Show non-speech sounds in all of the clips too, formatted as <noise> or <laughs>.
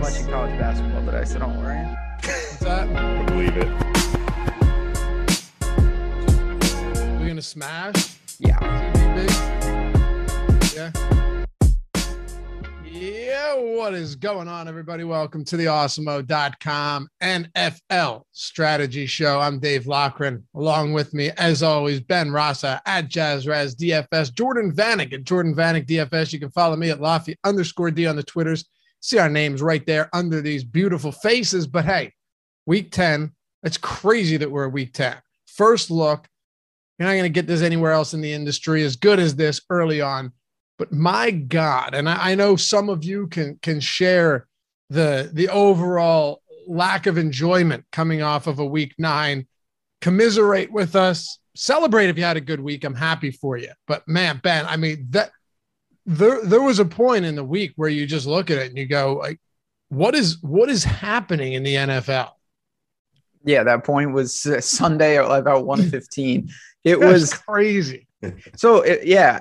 watching college basketball today, so don't worry. What's that? I believe it. We gonna smash? Yeah. Yeah. Yeah, what is going on, everybody? Welcome to the awesemo.com NFL strategy show. I'm Dave Loughran. Along with me, as always, Ben Rasa at Jazz Raz DFS, Jordan Vanek at Jordan Vanek DFS. You can follow me at Lofty underscore D on the Twitters. See our names right there under these beautiful faces. But hey, week 10, it's crazy that we're a week 10. First look, you're not going to get this anywhere else in the industry as good as this early on. But my God, and I, I know some of you can can share the the overall lack of enjoyment coming off of a week nine. Commiserate with us, celebrate if you had a good week. I'm happy for you. But man, Ben, I mean that there there was a point in the week where you just look at it and you go like, what is what is happening in the NFL? Yeah, that point was uh, <laughs> Sunday at about 115. <laughs> It was crazy. <laughs> so it, yeah,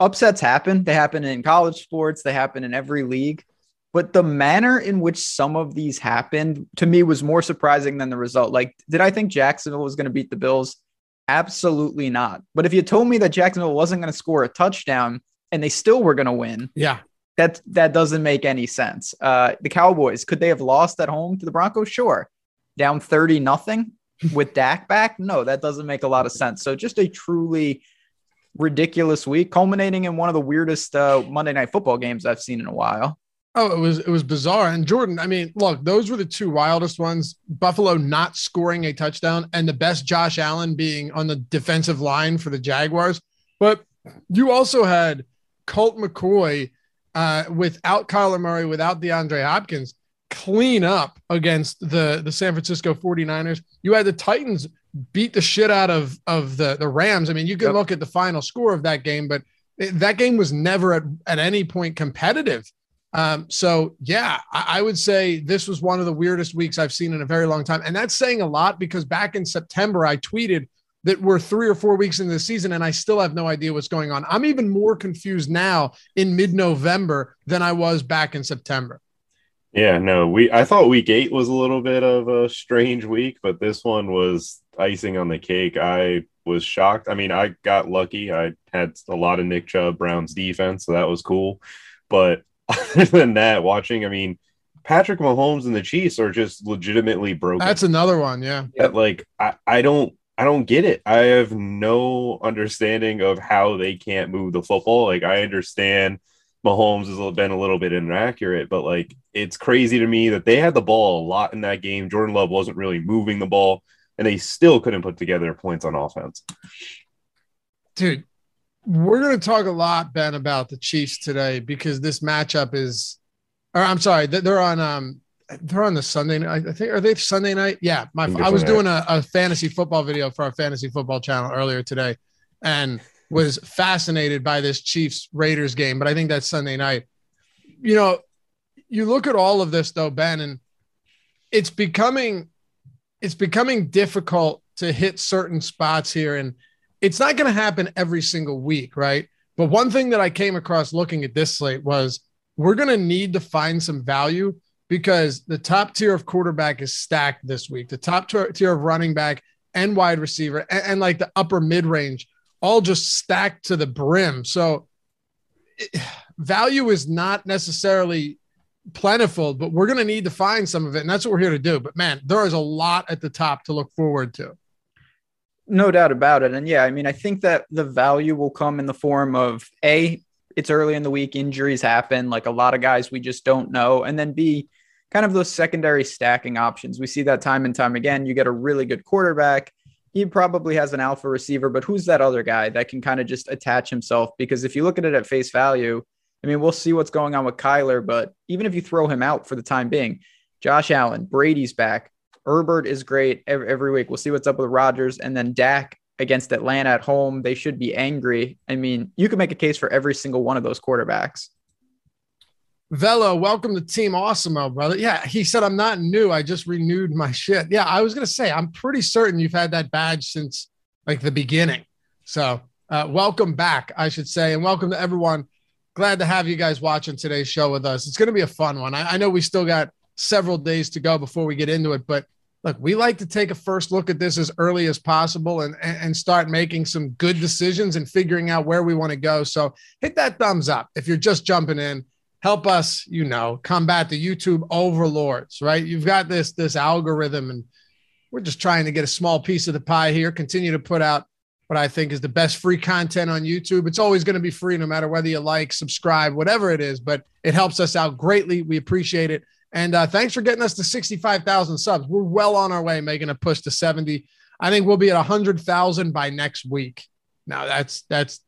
upsets happen. They happen in college sports, they happen in every league. But the manner in which some of these happened to me was more surprising than the result. Like, did I think Jacksonville was going to beat the Bills? Absolutely not. But if you told me that Jacksonville wasn't going to score a touchdown and they still were going to win, Yeah. that that doesn't make any sense. Uh, the Cowboys could they have lost at home to the Broncos? Sure, down thirty nothing <laughs> with Dak back. No, that doesn't make a lot of sense. So just a truly ridiculous week, culminating in one of the weirdest uh, Monday Night Football games I've seen in a while. Oh, it was it was bizarre. And Jordan, I mean, look, those were the two wildest ones. Buffalo not scoring a touchdown and the best Josh Allen being on the defensive line for the Jaguars. But you also had Colt McCoy uh, without Kyler Murray, without DeAndre Hopkins, clean up against the, the San Francisco 49ers. You had the Titans beat the shit out of, of the, the Rams. I mean, you can Yep. look at the final score of that game, but it- that game was never at, at any point competitive. Um, so yeah, I, I would say this was one of the weirdest weeks I've seen in a very long time. And that's saying a lot because back in September, I tweeted that we're three or four weeks into the season and I still have no idea what's going on. I'm even more confused now in mid-November than I was back in September. Yeah, no, we I thought week eight was a little bit of a strange week, but this one was icing on the cake. I was shocked. I mean, I got lucky. I had a lot of Nick Chubb Brown's defense, so that was cool. But <laughs> other than that, watching, I mean, Patrick Mahomes and the Chiefs are just legitimately broken. That's another one. Yeah. That, like I, I don't I don't get it. I have no understanding of how they can't move the football. Like I understand Mahomes has been a little bit inaccurate, but like it's crazy to me that they had the ball a lot in that game. Jordan Love wasn't really moving the ball, and they still couldn't put together points on offense. Dude, we're going to talk a lot, Ben, about the Chiefs today because this matchup is, or I'm sorry, they're on, um, they're on the Sunday night. I think are they Sunday night? Yeah, my I was doing a, a fantasy football video for our fantasy football channel earlier today, and was fascinated by this Chiefs Raiders game. But I think that's Sunday night. You know, you look at all of this though, Ben, and it's becoming it's becoming difficult to hit certain spots here, and it's not going to happen every single week, right? But one thing that I came across looking at this slate was we're going to need to find some value because the top tier of quarterback is stacked this week. The top tier of running back and wide receiver and, and like the upper mid range all just stacked to the brim. So it, value is not necessarily plentiful, but we're going to need to find some of it. And that's what we're here to do. But man, there is a lot at the top to look forward to. No doubt about it. And yeah, I mean, I think that the value will come in the form of A, it's early in the week, injuries happen, like a lot of guys we just don't know. And then B, kind of those secondary stacking options. We see that time and time again. You get a really good quarterback. He probably has an alpha receiver, but who's that other guy that can kind of just attach himself? Because if you look at it at face value, I mean, we'll see what's going on with Kyler, but even if you throw him out for the time being, Josh Allen, Brady's back. Herbert is great every, every week. We'll see what's up with Rodgers. And then Dak against Atlanta at home, they should be angry. I mean, you can make a case for every single one of those quarterbacks. Velo, welcome to Team Awesome, brother. Yeah, he said I'm not new. I just renewed my shit. Yeah, I was gonna say I'm pretty certain you've had that badge since like the beginning. So uh, welcome back, I should say, and welcome to everyone glad to have you guys watching today's show with us. It's going to be a fun one. I, I know we still got several days to go before we get into it, but look, we like to take a first look at this as early as possible and, and start making some good decisions and figuring out where we want to go. So hit that thumbs up if you're just jumping in. Help us, you know, combat the YouTube overlords, right? You've got this this algorithm, and we're just trying to get a small piece of the pie here. Continue to put out what I think is the best free content on YouTube. It's always going to be free, no matter whether you like, subscribe, whatever it is, but it helps us out greatly. We appreciate it. And uh, thanks for getting us to 65,000 subs. We're well on our way making a push to 70. I think we'll be at 100,000 by next week. Now that's that's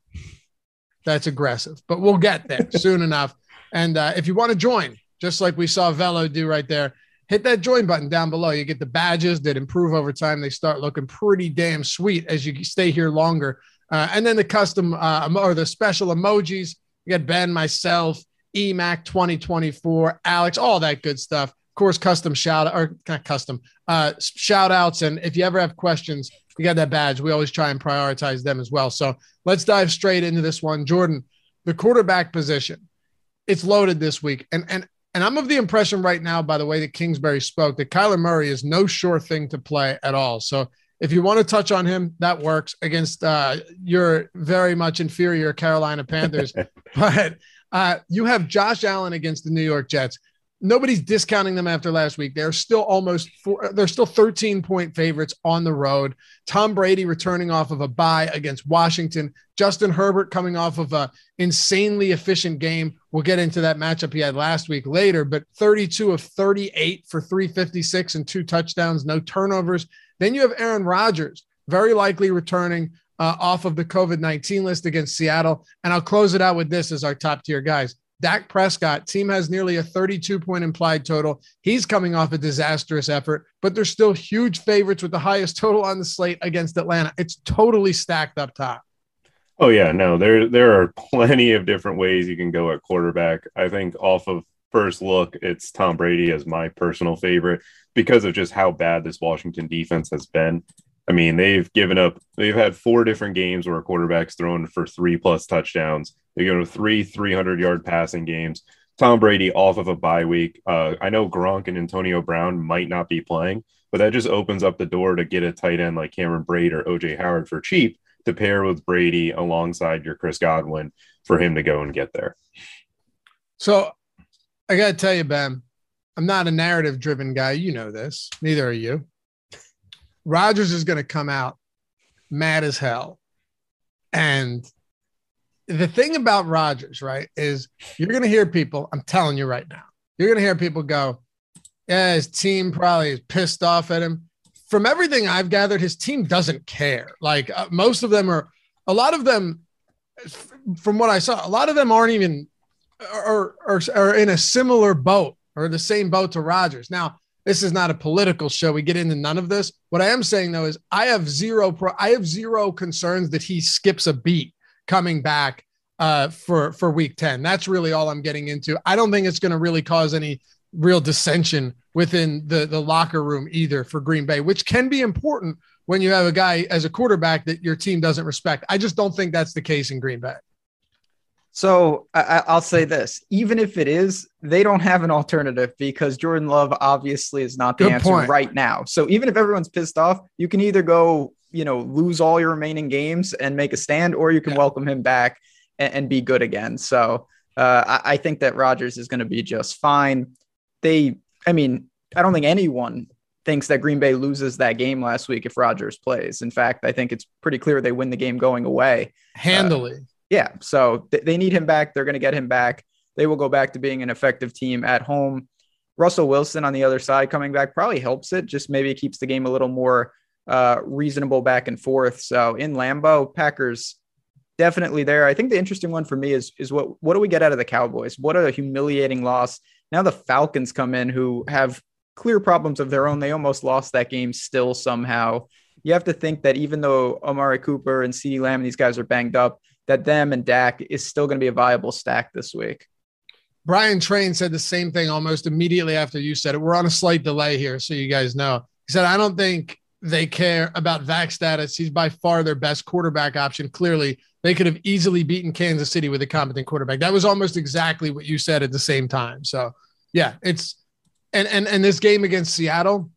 that's aggressive, but we'll get there soon <laughs> enough. And uh, if you want to join, just like we saw Velo do right there, hit that join button down below. You get the badges that improve over time. They start looking pretty damn sweet as you stay here longer. Uh, and then the custom uh, or the special emojis. You got Ben, myself, EMAC 2024, Alex, all that good stuff. Of course, custom shout out or not custom uh, shout outs. And if you ever have questions, you got that badge. We always try and prioritize them as well. So let's dive straight into this one. Jordan, the quarterback position, it's loaded this week. And, and and I'm of the impression right now, by the way that Kingsbury spoke, that Kyler Murray is no sure thing to play at all. So if you want to touch on him, that works against uh, your very much inferior Carolina Panthers. <laughs> but uh, you have Josh Allen against the New York Jets nobody's discounting them after last week. They're still almost four, they're still 13 point favorites on the road. Tom Brady returning off of a bye against Washington. Justin Herbert coming off of a insanely efficient game. We'll get into that matchup he had last week later, but 32 of 38 for 356 and two touchdowns, no turnovers. Then you have Aaron Rodgers, very likely returning uh, off of the COVID 19 list against Seattle. And I'll close it out with this as our top tier guys. Dak Prescott, team has nearly a 32 point implied total. He's coming off a disastrous effort, but they're still huge favorites with the highest total on the slate against Atlanta. It's totally stacked up top. Oh yeah, no, there there are plenty of different ways you can go at quarterback. I think off of first look, it's Tom Brady as my personal favorite because of just how bad this Washington defense has been. I mean, they've given up, they've had four different games where a quarterback's thrown for three plus touchdowns. They go to three 300 yard passing games. Tom Brady off of a bye week. Uh, I know Gronk and Antonio Brown might not be playing, but that just opens up the door to get a tight end like Cameron Brate or OJ Howard for cheap to pair with Brady alongside your Chris Godwin for him to go and get there. So I got to tell you, Ben, I'm not a narrative driven guy. You know this. Neither are you. Rodgers is going to come out mad as hell. And the thing about Rodgers, right, is you're going to hear people, I'm telling you right now, you're going to hear people go, yeah, his team probably is pissed off at him. From everything I've gathered, his team doesn't care. Like uh, most of them are, a lot of them, from what I saw, a lot of them aren't even, or, or, or in a similar boat or the same boat to Rodgers. Now, this is not a political show. We get into none of this. What I am saying though is I have zero pro I have zero concerns that he skips a beat coming back uh, for for week 10. That's really all I'm getting into. I don't think it's going to really cause any real dissension within the the locker room either for Green Bay, which can be important when you have a guy as a quarterback that your team doesn't respect. I just don't think that's the case in Green Bay. So I, will say this: even if it is, they don't have an alternative because Jordan Love obviously is not the Good answer point. right now. So even if everyone's pissed off, you can either go, you know, lose all your remaining games and make a stand, or you can yeah. welcome him back and, and, be good again. So uh, I, I think that Rodgers is going to be just fine. They, I mean, I don't think anyone thinks that Green Bay loses that game last week if Rodgers plays. In fact, I think it's pretty clear they win the game going away handily. Uh, yeah, so th- they need him back. They're going to get him back. They will go back to being an effective team at home. Russell Wilson on the other side coming back probably helps it. Just maybe it keeps the game a little more uh, reasonable back and forth. So in Lambeau, Packers definitely there. I think the interesting one for me is is what what do we get out of the Cowboys? What a humiliating loss. Now the Falcons come in who have clear problems of their own. They almost lost that game still somehow. You have to think that even though Amari Cooper and CeeDee Lamb and these guys are banged up, that them and Dak is still going to be a viable stack this week. Brian Train said the same thing almost immediately after you said it. We're on a slight delay here, so you guys know. He said, I don't think they care about vac status. He's by far their best quarterback option. Clearly, they could have easily beaten Kansas City with a competent quarterback. That was almost exactly what you said at the same time. So, yeah, it's and and and this game against Seattle,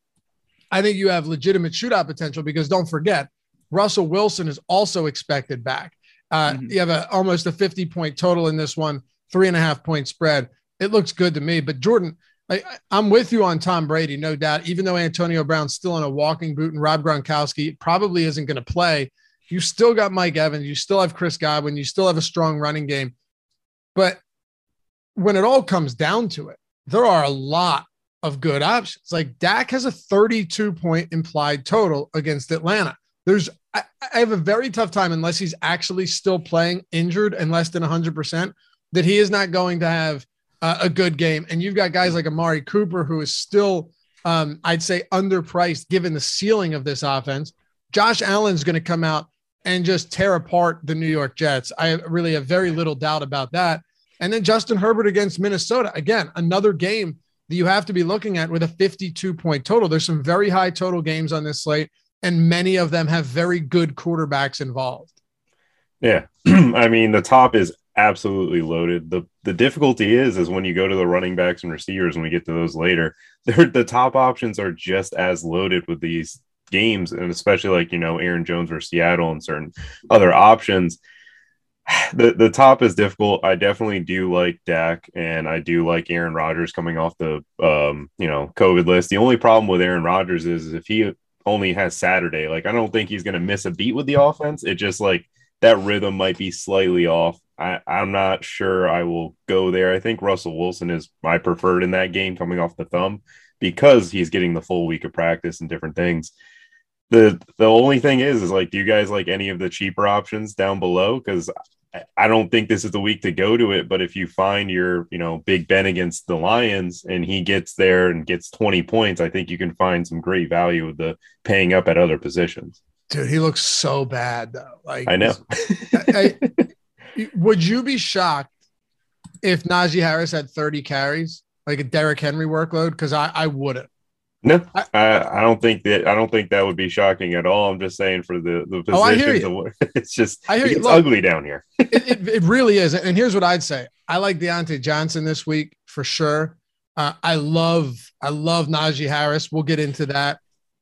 I think you have legitimate shootout potential because don't forget, Russell Wilson is also expected back. Uh, mm-hmm. You have a almost a 50 point total in this one, three and a half point spread. It looks good to me. But Jordan, I, am with you on Tom Brady, no doubt. Even though Antonio Brown's still in a walking boot and Rob Gronkowski probably isn't going to play, you still got Mike Evans. You still have Chris Godwin. You still have a strong running game. But when it all comes down to it, there are a lot of good options. Like Dak has a 32 point implied total against Atlanta. There's, I, I have a very tough time unless he's actually still playing injured and less than 100%, that he is not going to have uh, a good game. And you've got guys like Amari Cooper, who is still, um, I'd say, underpriced given the ceiling of this offense. Josh Allen's going to come out and just tear apart the New York Jets. I really have very little doubt about that. And then Justin Herbert against Minnesota. Again, another game that you have to be looking at with a 52 point total. There's some very high total games on this slate, and many of them have very good quarterbacks involved. Yeah. <clears throat> I mean, the top is absolutely loaded. The the difficulty is is when you go to the running backs and receivers and we get to those later, <laughs> the top options are just as loaded with these games and especially like, you know, Aaron Jones or Seattle and certain other options <sighs> the the top is difficult. I definitely do like Dak, and I do like Aaron Rodgers coming off the um, you know COVID list. The only problem with Aaron Rodgers is if he only has Saturday, like I don't think he's going to miss a beat with the offense. It just like that rhythm might be slightly off. I, I'm not sure I will go there. I think Russell Wilson is my preferred in that game coming off the thumb because he's getting the full week of practice and different things the the only thing is is like do you guys like any of the cheaper options down below because I don't think this is the week to go to it, but if you find your, you know, Big Ben against the Lions and he gets there and gets 20 points, I think you can find some great value with the paying up at other positions. Dude, he looks so bad though. Like I know. <laughs> I, I, would you be shocked if Najee Harris had 30 carries, like a Derrick Henry workload? Because I, I wouldn't. No, I, I, don't think that I don't think that would be shocking at all. I'm just saying for the the position. Oh, I hear you. <laughs> it's just I hear it's Look, ugly down here. <laughs> it, it, it, really is. And here's what I'd say: I like Diontae Johnson this week for sure. Uh, I love I love Najee Harris. We'll get into that.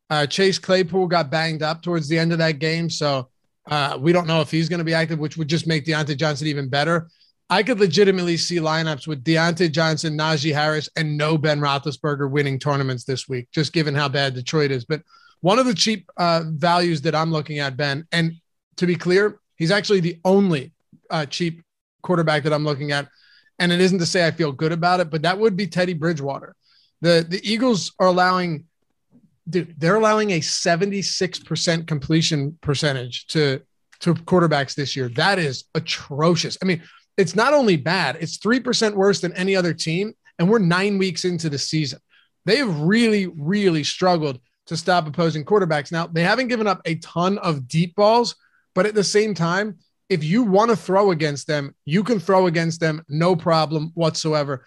Uh, Chase Claypool got banged up towards the end of that game, so uh, we don't know if he's going to be active, which would just make Diontae Johnson even better. I could legitimately see lineups with Diontae Johnson, Najee Harris, and no Ben Roethlisberger winning tournaments this week, just given how bad Detroit is. But one of the cheap uh, values that I'm looking at, Ben, and to be clear, he's actually the only uh, cheap quarterback that I'm looking at. And it isn't to say I feel good about it, but that would be Teddy Bridgewater. The the Eagles are allowing, dude, they're allowing a 76% completion percentage to to quarterbacks this year. That is atrocious. I mean, it's not only bad, it's 3% worse than any other team. And we're nine weeks into the season. They have really, really struggled to stop opposing quarterbacks. Now, they haven't given up a ton of deep balls, but at the same time, if you want to throw against them, you can throw against them, no problem whatsoever.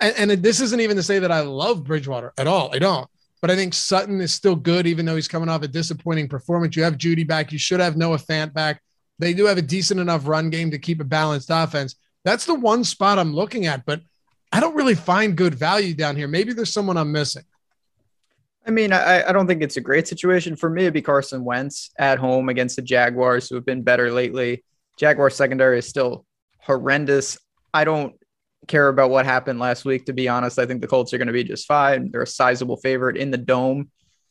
And, and, this isn't even to say that I love Bridgewater at all. I don't. But I think Sutton is still good, even though he's coming off a disappointing performance. You have Jeudy back. You should have Noah Fant back. They do have a decent enough run game to keep a balanced offense. That's the one spot I'm looking at, but I don't really find good value down here. Maybe there's someone I'm missing. I mean, I, I don't think it's a great situation for me. It'd be Carson Wentz at home against the Jaguars, who have been better lately. Jaguar secondary is still horrendous. I don't care about what happened last week, to be honest. I think the Colts are going to be just fine. They're a sizable favorite in the dome.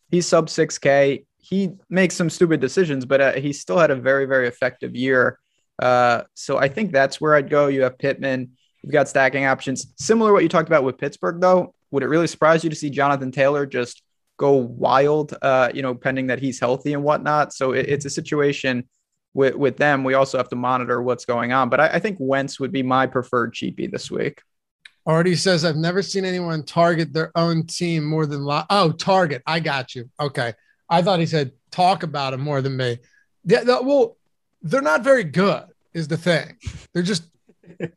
He's sub 6K he makes some stupid decisions, but uh, he still had a very, very effective year. Uh, so I think that's where I'd go. You have Pittman. You've got stacking options. Similar what you talked about with Pittsburgh, though. Would it really surprise you to see Jonathan Taylor just go wild, uh, you know, pending that he's healthy and whatnot? So it, it's a situation with, with them. We also have to monitor what's going on. But I, I think Wentz would be my preferred cheapie this week. Already says, I've never seen anyone target their own team more than, lo- oh, target. I got you. Okay. I thought he said talk about him more than me. Yeah, the, well, they're not very good, is the thing. They're just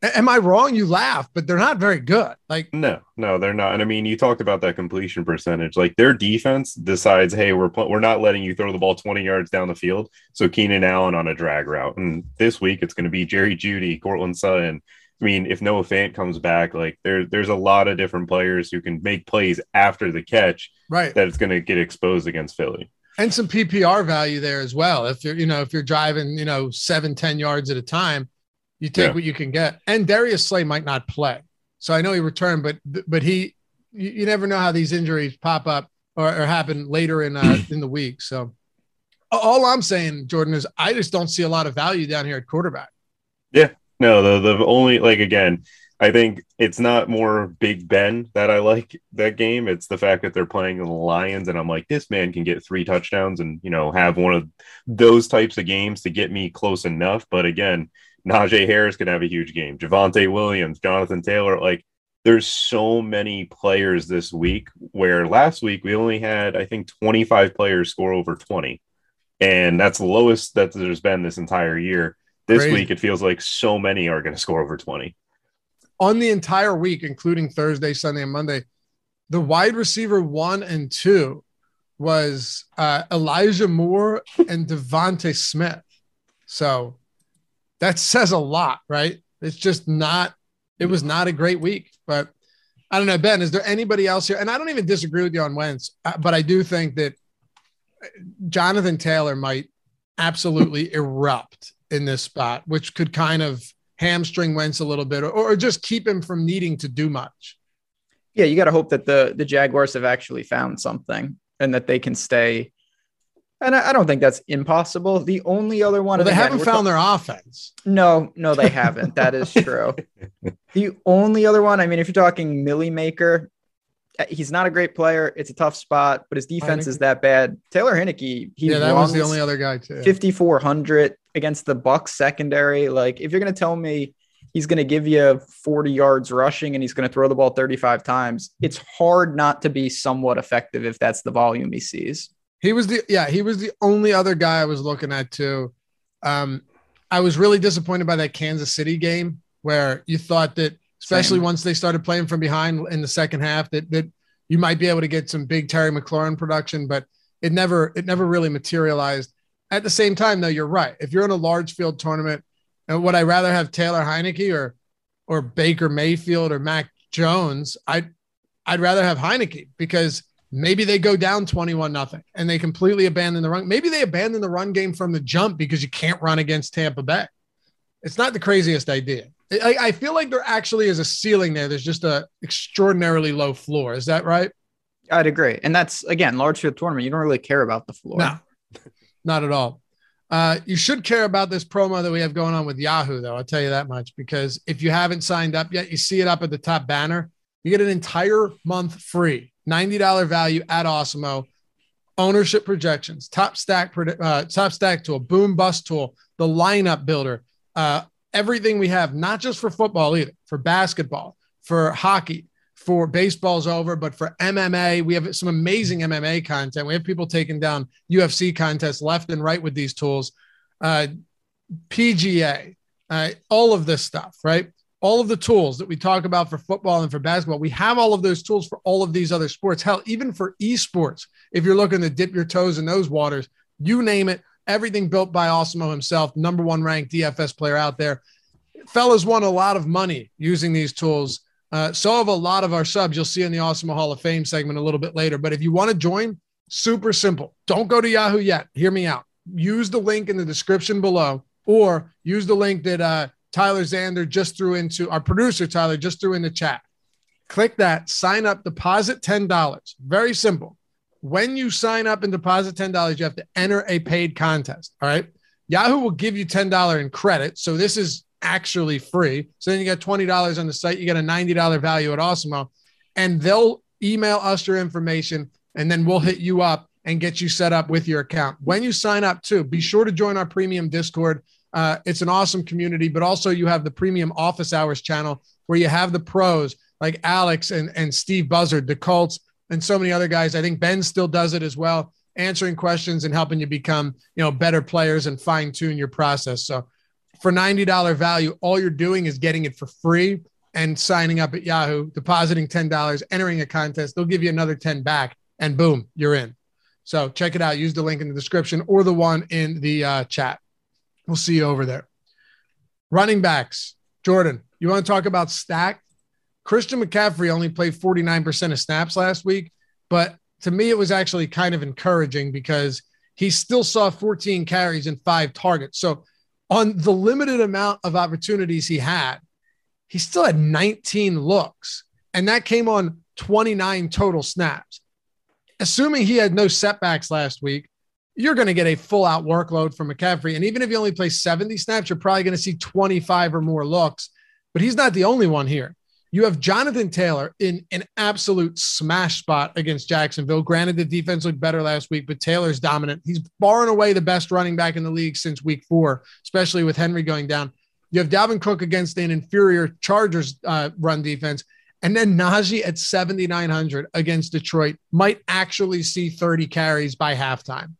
Am I wrong? You laugh, but they're not very good. Like no, no, they're not. And I mean, you talked about that completion percentage. Like their defense decides, hey, we're pl- we're not letting you throw the ball 20 yards down the field. So Keenan Allen on a drag route, and this week it's going to be Jerry Jeudy, Courtland Sutton. I mean, if Noah Fant comes back, like there, there's a lot of different players who can make plays after the catch. Right. That it's going to get exposed against Philly and some PPR value there as well. If you're, you know, if you're driving, you know, seven, 10 yards at a time, you take yeah. what you can get. And Darius Slay might not play. So I know he returned, but, but he, you, you never know how these injuries pop up or, or happen later in, uh, <clears throat> in the week. So all I'm saying, Jordan, is I just don't see a lot of value down here at quarterback. Yeah. No, the, the only, like, again, I think it's not more Big Ben that I like that game. It's the fact that they're playing the Lions, and I'm like, this man can get three touchdowns and you know have one of those types of games to get me close enough. But again, Najee Harris can have a huge game. Javonte Williams, Jonathan Taylor, like there's so many players this week. Where last week we only had I think 25 players score over 20, and that's the lowest that there's been this entire year. This Crazy. week it feels like so many are going to score over 20 on the entire week, including Thursday, Sunday, and Monday, the wide receiver one and two was uh, Elijah Moore and DeVonta Smith. So that says a lot, right? It's just not, it was not a great week. But I don't know, Ben, is there anybody else here? And I don't even disagree with you on Wentz, uh, but I do think that Jonathan Taylor might absolutely <laughs> erupt in this spot, which could kind of hamstring Wentz a little bit or, or just keep him from needing to do much. Yeah, you got to hope that the the Jaguars have actually found something and that they can stay. And I, I don't think that's impossible. The only other one well, they haven't found their offense. No, no, they haven't. that is <laughs> true. the only other one, I mean, if you're talking Millie Maker, he's not a great player. It's a tough spot, but his defense Heinicke. is that bad. Taylor Heinicke, he yeah, that was the only other guy too. 5400 against the Bucs secondary. Like, if you're going to tell me he's going to give you 40 yards rushing and he's going to throw the ball 35 times, it's hard not to be somewhat effective if that's the volume he sees. He was the yeah, he was the only other guy I was looking at too. Um, I was really disappointed by that Kansas City game where you thought that, especially Same. once they started playing from behind in the second half, that that you might be able to get some big Terry McLaurin production, but it never it never really materialized. At the same time, though, you're right. If you're in a large field tournament, and would I rather have Taylor Heinicke or or Baker Mayfield or Mac Jones? I'd I'd rather have Heinicke because maybe they go down 21 nothing and they completely abandon the run. Maybe they abandon the run game from the jump because you can't run against Tampa Bay. It's not the craziest idea. I, I feel like there actually is a ceiling there. There's just a extraordinarily low floor. Is that right? I'd agree. And that's again, large field tournament. You don't really care about the floor. No, not at all. Uh, you should care about this promo that we have going on with Yahoo, though. I'll tell you that much because if you haven't signed up yet, you see it up at the top banner. You get an entire month free, $90 value at Awesemo. Ownership projections, top stack, uh, top stack tool, boom bust tool, the lineup builder, uh, everything we have, not just for football either, for basketball, for hockey, for baseball's over, but for MMA, we have some amazing MMA content. We have people taking down UFC contests left and right with these tools. Uh, PGA, uh, all of this stuff, right? All of the tools that we talk about for football and for basketball, we have all of those tools for all of these other sports. Hell, even for esports, if you're looking to dip your toes in those waters, you name it, everything built by Awesemo himself, number one ranked DFS player out there. Fellas won a lot of money using these tools uh, so have a lot of our subs. You'll see in the Awesemo Hall of Fame segment a little bit later. But if you want to join, super simple. Don't go to Yahoo yet. Hear me out. Use the link in the description below, or use the link that uh, Tyler Zander just threw into our producer Tyler just threw in the chat. Click that. Sign up. Deposit ten dollars. Very simple. When you sign up and deposit ten dollars, you have to enter a paid contest. All right. Yahoo will give you ten dollar in credit. So this is actually free. So then you get $20 on the site, you get a $90 value at Awesemo, and they'll email us your information and then we'll hit you up and get you set up with your account. When you sign up, too, be sure to join our premium Discord. Uh, it's an awesome community, but also you have the premium office hours channel where you have the pros like Alex and, and Steve Buzzard, the Colts, and so many other guys. I think Ben still does it as well, answering questions and helping you become, you know, better players and fine tune your process. So for $90 value, all you're doing is getting it for free and signing up at Yahoo, depositing $10, entering a contest. They'll give you another 10 back, and boom, you're in. So check it out. Use the link in the description or the one in the uh, chat. We'll see you over there. Running backs. Jordan, you want to talk about stack? Christian McCaffrey only played 49% of snaps last week, but to me, it was actually kind of encouraging because he still saw 14 carries and five targets. So, on the limited amount of opportunities he had, he still had 19 looks, and that came on 29 total snaps. Assuming he had no setbacks last week, you're going to get a full out workload from McCaffrey. And even if you only play 70 snaps, you're probably going to see 25 or more looks. But he's not the only one here. You have Jonathan Taylor in an absolute smash spot against Jacksonville. Granted, the defense looked better last week, but Taylor's dominant. He's far and away the best running back in the league since week four, especially with Henry going down. You have Dalvin Cook against an inferior Chargers uh, run defense. And then Najee at 7,900 against Detroit might actually see 30 carries by halftime.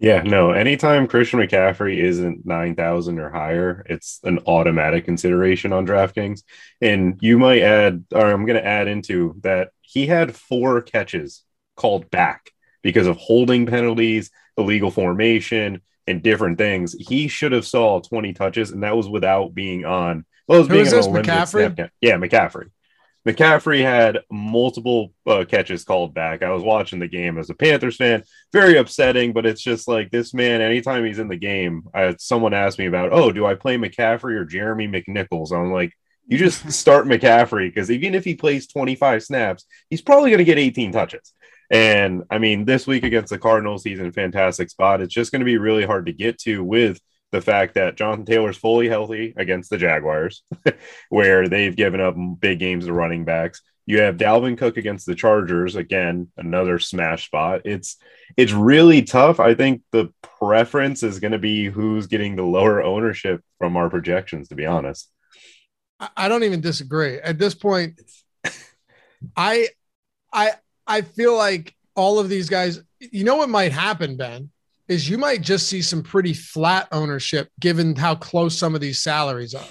Yeah, no. Anytime Christian McCaffrey isn't nine thousand or higher, it's an automatic consideration on DraftKings. And you might add, or I'm going to add into that he had four catches called back because of holding penalties, illegal formation, and different things. He should have saw 20 touches, and that was without being on. Well, it was Who being is this, McCaffrey? Yeah, McCaffrey. McCaffrey had multiple uh, catches called back. I was watching the game as a Panthers fan. Very upsetting, but it's just like this man. Anytime he's in the game, I, someone asked me about, oh, do I play McCaffrey or Jeremy McNichols? I'm like, you just <laughs> start McCaffrey because even if he plays 25 snaps, he's probably going to get 18 touches. And I mean, this week against the Cardinals, he's in a fantastic spot. It's just going to be really hard to get to with the fact that Jonathan Taylor's fully healthy against the Jaguars, <laughs> where they've given up big games to running backs. You have Dalvin Cook against the Chargers, again, another smash spot. It's it's really tough. I think the preference is going to be who's getting the lower ownership from our projections, to be honest. I- don't even disagree. At this point, <laughs> I I I feel like all of these guys, you know what might happen, Ben, is you might just see some pretty flat ownership given how close some of these salaries are.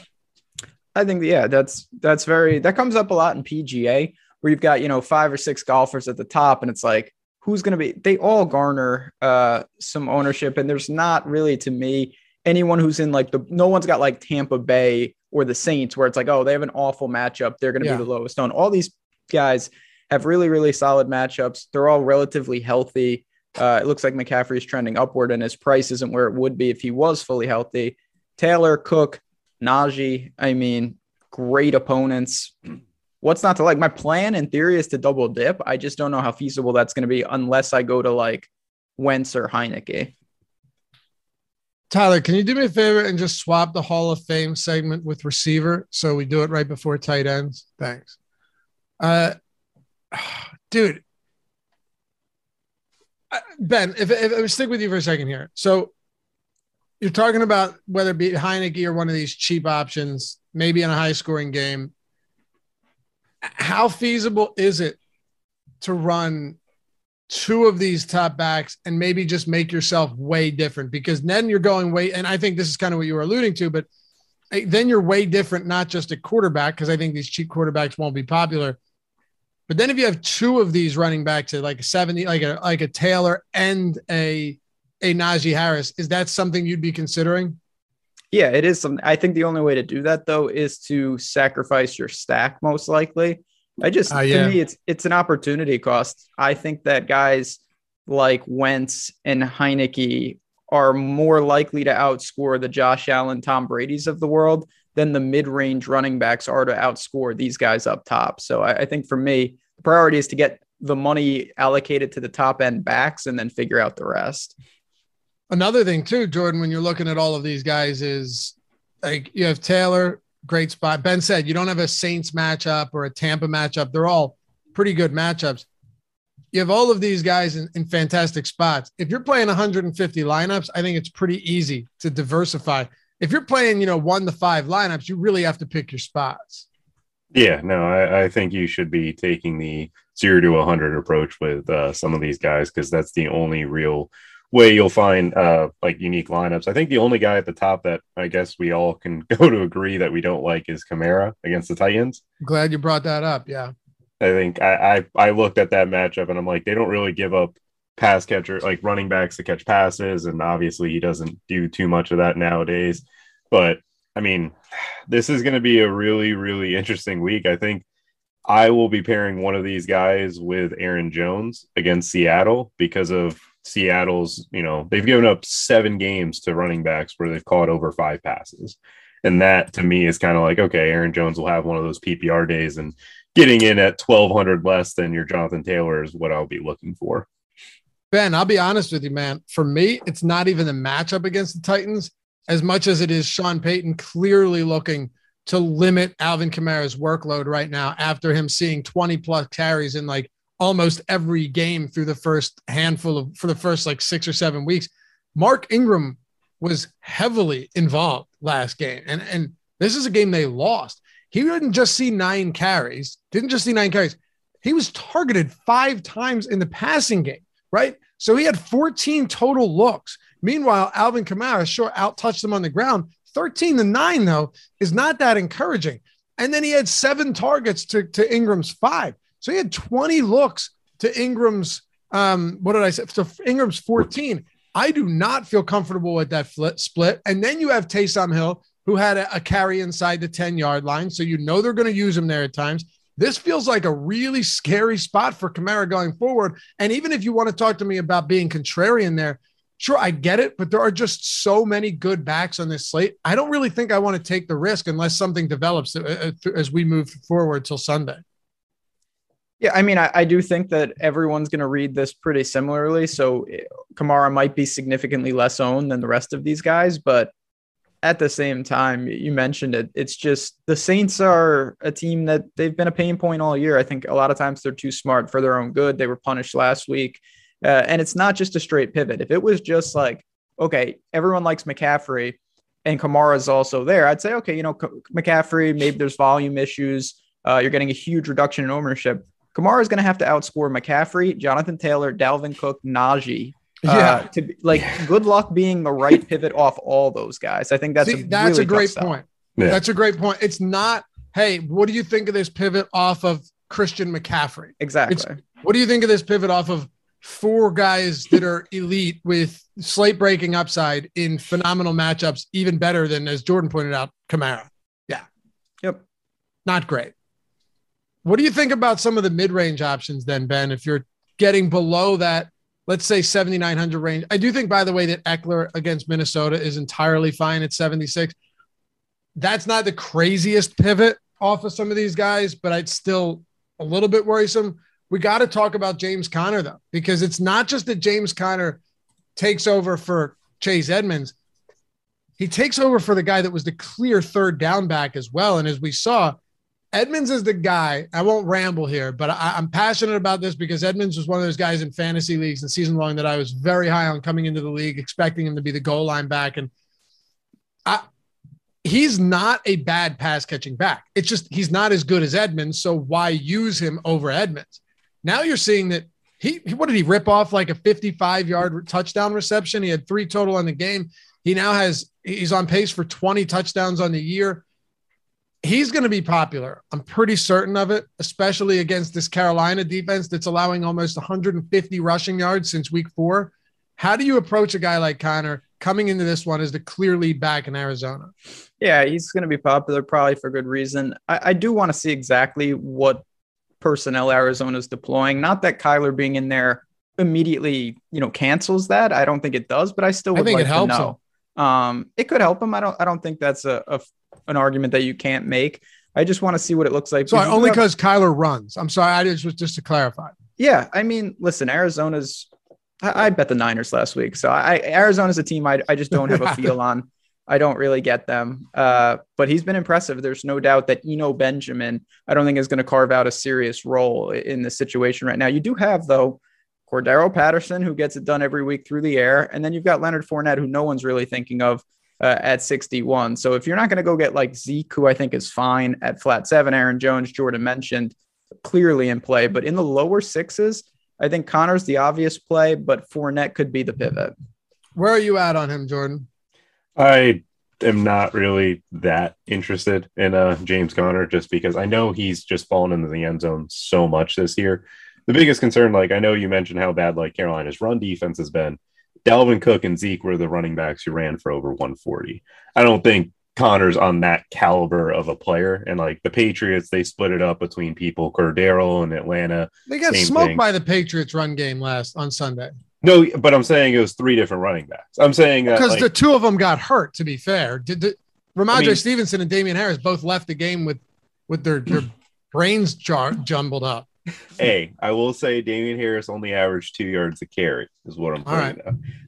I think yeah, that's that's very that comes up a lot in PGA where you've got you know five or six golfers at the top, and it's like who's going to be? They all garner uh, some ownership, and there's not really to me anyone who's in like the no one's got like Tampa Bay or the Saints where it's like oh they have an awful matchup, they're going to Yeah. be the lowest owned. All these guys have really really solid matchups. They're all relatively healthy. Uh, it looks like McCaffrey is trending upward, and his price isn't where it would be if he was fully healthy. Taylor, Cook, Najee, I mean, great opponents. What's not to like? My plan in theory is to double dip. I just don't know how feasible that's going to be unless I go to like Wentz or Heinicke. Tyler, can you do me a favor and just swap the Hall of Fame segment with receiver so we do it right before tight ends? Thanks. Uh, <sighs> dude, Ben, if, if, if stick with you for a second here. So you're talking about whether it be Heinicke or one of these cheap options, maybe in a high scoring game. How feasible is it to run two of these top backs and maybe just make yourself way different because then you're going way and I think this is kind of what you were alluding to but eh, then you're way different not just a quarterback because I think these cheap quarterbacks won't be popular but then if you have two of these running backs at like a 70 like a like a Taylor and a a Najee Harris is that something you'd be considering Yeah, it is something. I think the only way to do that though is to sacrifice your stack, most likely. I just Ah, yeah. to me, it's it's an opportunity cost. I think that guys like Wentz and Heinicke are more likely to outscore the Josh Allen, Tom Brady's of the world than the mid-range running backs are to outscore these guys up top. So I, I think for me, the priority is to get the money allocated to the top end backs and then figure out the rest. Another thing too, Jordan, when you're looking at all of these guys, is like you have Taylor, great spot. Ben said you don't have a Saints matchup or a Tampa matchup. They're all pretty good matchups. You have all of these guys in, in fantastic spots. If you're playing 150 lineups, I think it's pretty easy to diversify. If you're playing, you know, one to five lineups, you really have to pick your spots. Yeah, no, I, I think you should be taking the zero to 100 approach with uh, some of these guys because that's the only real way you'll find uh like unique lineups. I think the only guy at the top that I guess we all can <laughs> go to agree that we don't like is Kamara against the Titans. Glad you brought that up. Yeah. I think I, I I looked at that matchup and I'm like, they don't really give up pass catcher like running backs to catch passes, and obviously he doesn't do too much of that nowadays. But I mean, this is going to be a really really interesting week. I think I will be pairing one of these guys with Aaron Jones against Seattle because of Seattle's, you know, they've given up seven games to running backs where they've caught over five passes. And that to me is kind of like, okay, Aaron Jones will have one of those PPR days and getting in at 1200 less than your Jonathan Taylor is what I'll be looking for. Ben, I'll be honest with you, man. For me, it's not even the matchup against the Titans as much as it is Sean Payton clearly looking to limit Alvin Kamara's workload right now after him seeing 20 plus carries in like almost every game through the first handful of for the first like six or seven weeks. Mark Ingram was heavily involved last game. And and this is a game they lost. He didn't just see nine carries, didn't just see nine carries. He was targeted five times in the passing game, right? So he had 14 total looks. Meanwhile, Alvin Kamara sure out touched him on the ground. 13 to 9, though, is not that encouraging. And then he had seven targets to, to Ingram's five. So he had 20 looks to Ingram's, um, what did I say? To Ingram's 14. I do not feel comfortable with that split. And then you have Taysom Hill, who had a, a carry inside the 10 yard line. So you know they're going to use him there at times. This feels like a really scary spot for Kamara going forward. And even if you want to talk to me about being contrarian there, sure, I get it, but there are just so many good backs on this slate. I don't really think I want to take the risk unless something develops uh, uh, as we move forward till Sunday. Yeah, I mean, I, I do think that everyone's going to read this pretty similarly. So eh, Kamara might be significantly less owned than the rest of these guys, but at the same time, you mentioned it. It's just the Saints are a team that they've been a pain point all year. I think a lot of times they're too smart for their own good. They were punished last week. Uh, and it's not just a straight pivot. If it was just like, okay, everyone likes McCaffrey and Kamara is also there, I'd say, okay, you know, McCaffrey, maybe there's volume issues. Uh, you're getting a huge reduction in ownership. Kamara is going to have to outscore McCaffrey, Jonathan Taylor, Dalvin Cook, Najee yeah. Uh, to be, like good luck being the right pivot off all those guys. I think that's See, a that's really a great point. Yeah. That's a great point. It's not, hey, what do you think of this pivot off of Christian McCaffrey? Exactly. It's, what do you think of this pivot off of four guys that are elite with slate breaking upside in phenomenal matchups, even better than as Jordan pointed out, Kamara? Yeah. Yep. Not great. What do you think about some of the mid range options then, Ben? If you're getting below that let's say 7,900 range. I do think, by the way, that Ekeler against Minnesota is entirely fine at 76. That's not the craziest pivot off of some of these guys, but I'd still a little bit worrisome. We got to talk about James Conner, though, because it's not just that James Conner takes over for Chase Edmonds. He takes over for the guy that was the clear third down back as well. And as we saw, Edmonds is the guy. I won't ramble here, but I, am passionate about this because Edmonds was one of those guys in fantasy leagues and season long that I was very high on coming into the league, expecting him to be the goal line back. And I, he's not a bad pass catching back. It's just he's not as good as Edmonds. So why use him over Edmonds? Now you're seeing that he, what did he rip off like a 55 yard touchdown reception? He had three total on the game. He now has, he's on pace for 20 touchdowns on the year he's going to be popular. I'm pretty certain of it, especially against this Carolina defense that's allowing almost 150 rushing yards since week four. How do you approach a guy like Conner coming into this one as the clear lead back in Arizona? Yeah, he's going to be popular probably for good reason. I, I do want to see exactly what personnel Arizona is deploying. Not that Kyler being in there immediately, you know, cancels that. I don't think it does, but I still would I think like it helps to know. Um, it could help him. I don't. I don't think that's a, a an argument that you can't make. I just want to see what it looks like. So only because Kyler runs. I'm sorry. I just was just to clarify. Yeah, I mean, listen, Arizona's. I, I bet the Niners last week, so I Arizona's a team I I just don't have a <laughs> feel on. I don't really get them. Uh, but he's been impressive. There's no doubt that Eno Benjamin, I don't think is going to carve out a serious role in this situation right now. You do have though Cordarrelle Patterson, who gets it done every week through the air, and then you've got Leonard Fournette, who no one's really thinking of uh, at 61. So if you're not going to go get like Zeke, who I think is fine at flat seven, Aaron Jones, Jordan mentioned, clearly in play, but in the lower sixes, I think Conner's the obvious play, but Fournette could be the pivot. Where are you at on him, Jordan? I am not really that interested in uh, James Conner just because I know he's just fallen into the end zone so much this year. The biggest concern, like I know you mentioned how bad like Carolina's run defense has been. Dalvin Cook and Zeke were the running backs who ran for over 140. I don't think Conner's on that caliber of a player. And like the Patriots, they split it up between people, Cordero and Atlanta. They got smoked thing. by the Patriots run game last on Sunday. No, but I'm saying it was three different running backs. I'm saying because like, the two of them got hurt. To be fair, did the, Rhamondre I mean, Stevenson and Damien Harris both left the game with with their their brains jar, jumbled up. <laughs> Hey, I will say Damien Harris only averaged two yards a carry, is what I'm saying.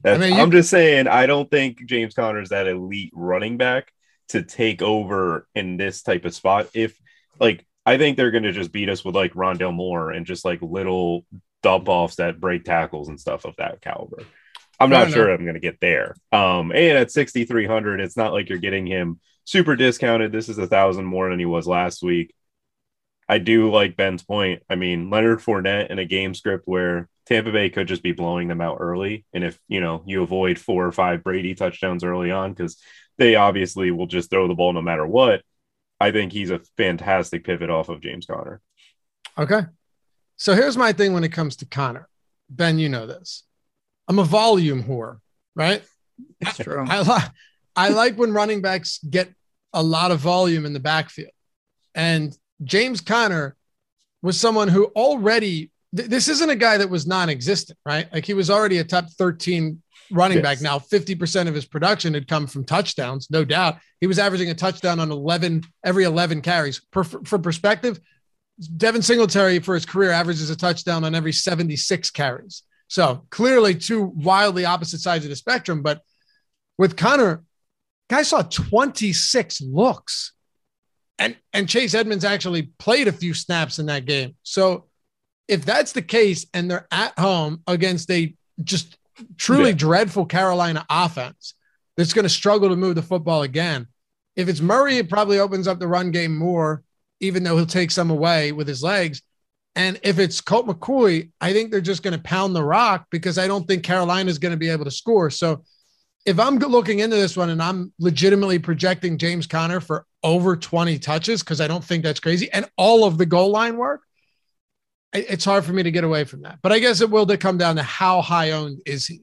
Right. I mean, I'm just saying I don't think James Conner is that elite running back to take over in this type of spot. If like I think they're gonna just beat us with like Rondale Moore and just like little dump offs that break tackles and stuff of that caliber. I'm not sure I'm gonna get there. Um, and at 6,300, it's not like you're getting him super discounted. This is a thousand more than he was last week. I do like Ben's point. I mean, Leonard Fournette in a game script where Tampa Bay could just be blowing them out early. And if, you know, you avoid four or five Brady touchdowns early on, because they obviously will just throw the ball no matter what. I think he's a fantastic pivot off of James Conner. Okay. So here's my thing when it comes to Conner. Ben, you know this. I'm a volume whore, right? That's true. <laughs> I, li- I like when running backs get a lot of volume in the backfield. And James Conner was someone who already, th- this isn't a guy that was non existent, right? Like he was already a top 13 running yes. back. Now, 50% of his production had come from touchdowns, no doubt. He was averaging a touchdown on 11 every 11 carries. For, for perspective, Devin Singletary for his career averages a touchdown on every 76 carries. So clearly two wildly opposite sides of the spectrum. But with Conner, guy saw 26 looks. And, and Chase Edmonds actually played a few snaps in that game. So if that's the case and they're at home against a just truly yeah. dreadful Carolina offense that's going to struggle to move the football again. If it's Murray, it probably opens up the run game more, even though he'll take some away with his legs. And if it's Colt McCoy, I think they're just going to pound the rock because I don't think Carolina is going to be able to score. So if I'm looking into this one and I'm legitimately projecting James Conner for over 20 touches, because I don't think that's crazy, and all of the goal line work, it's hard for me to get away from that. But I guess it will to come down to how high owned is he.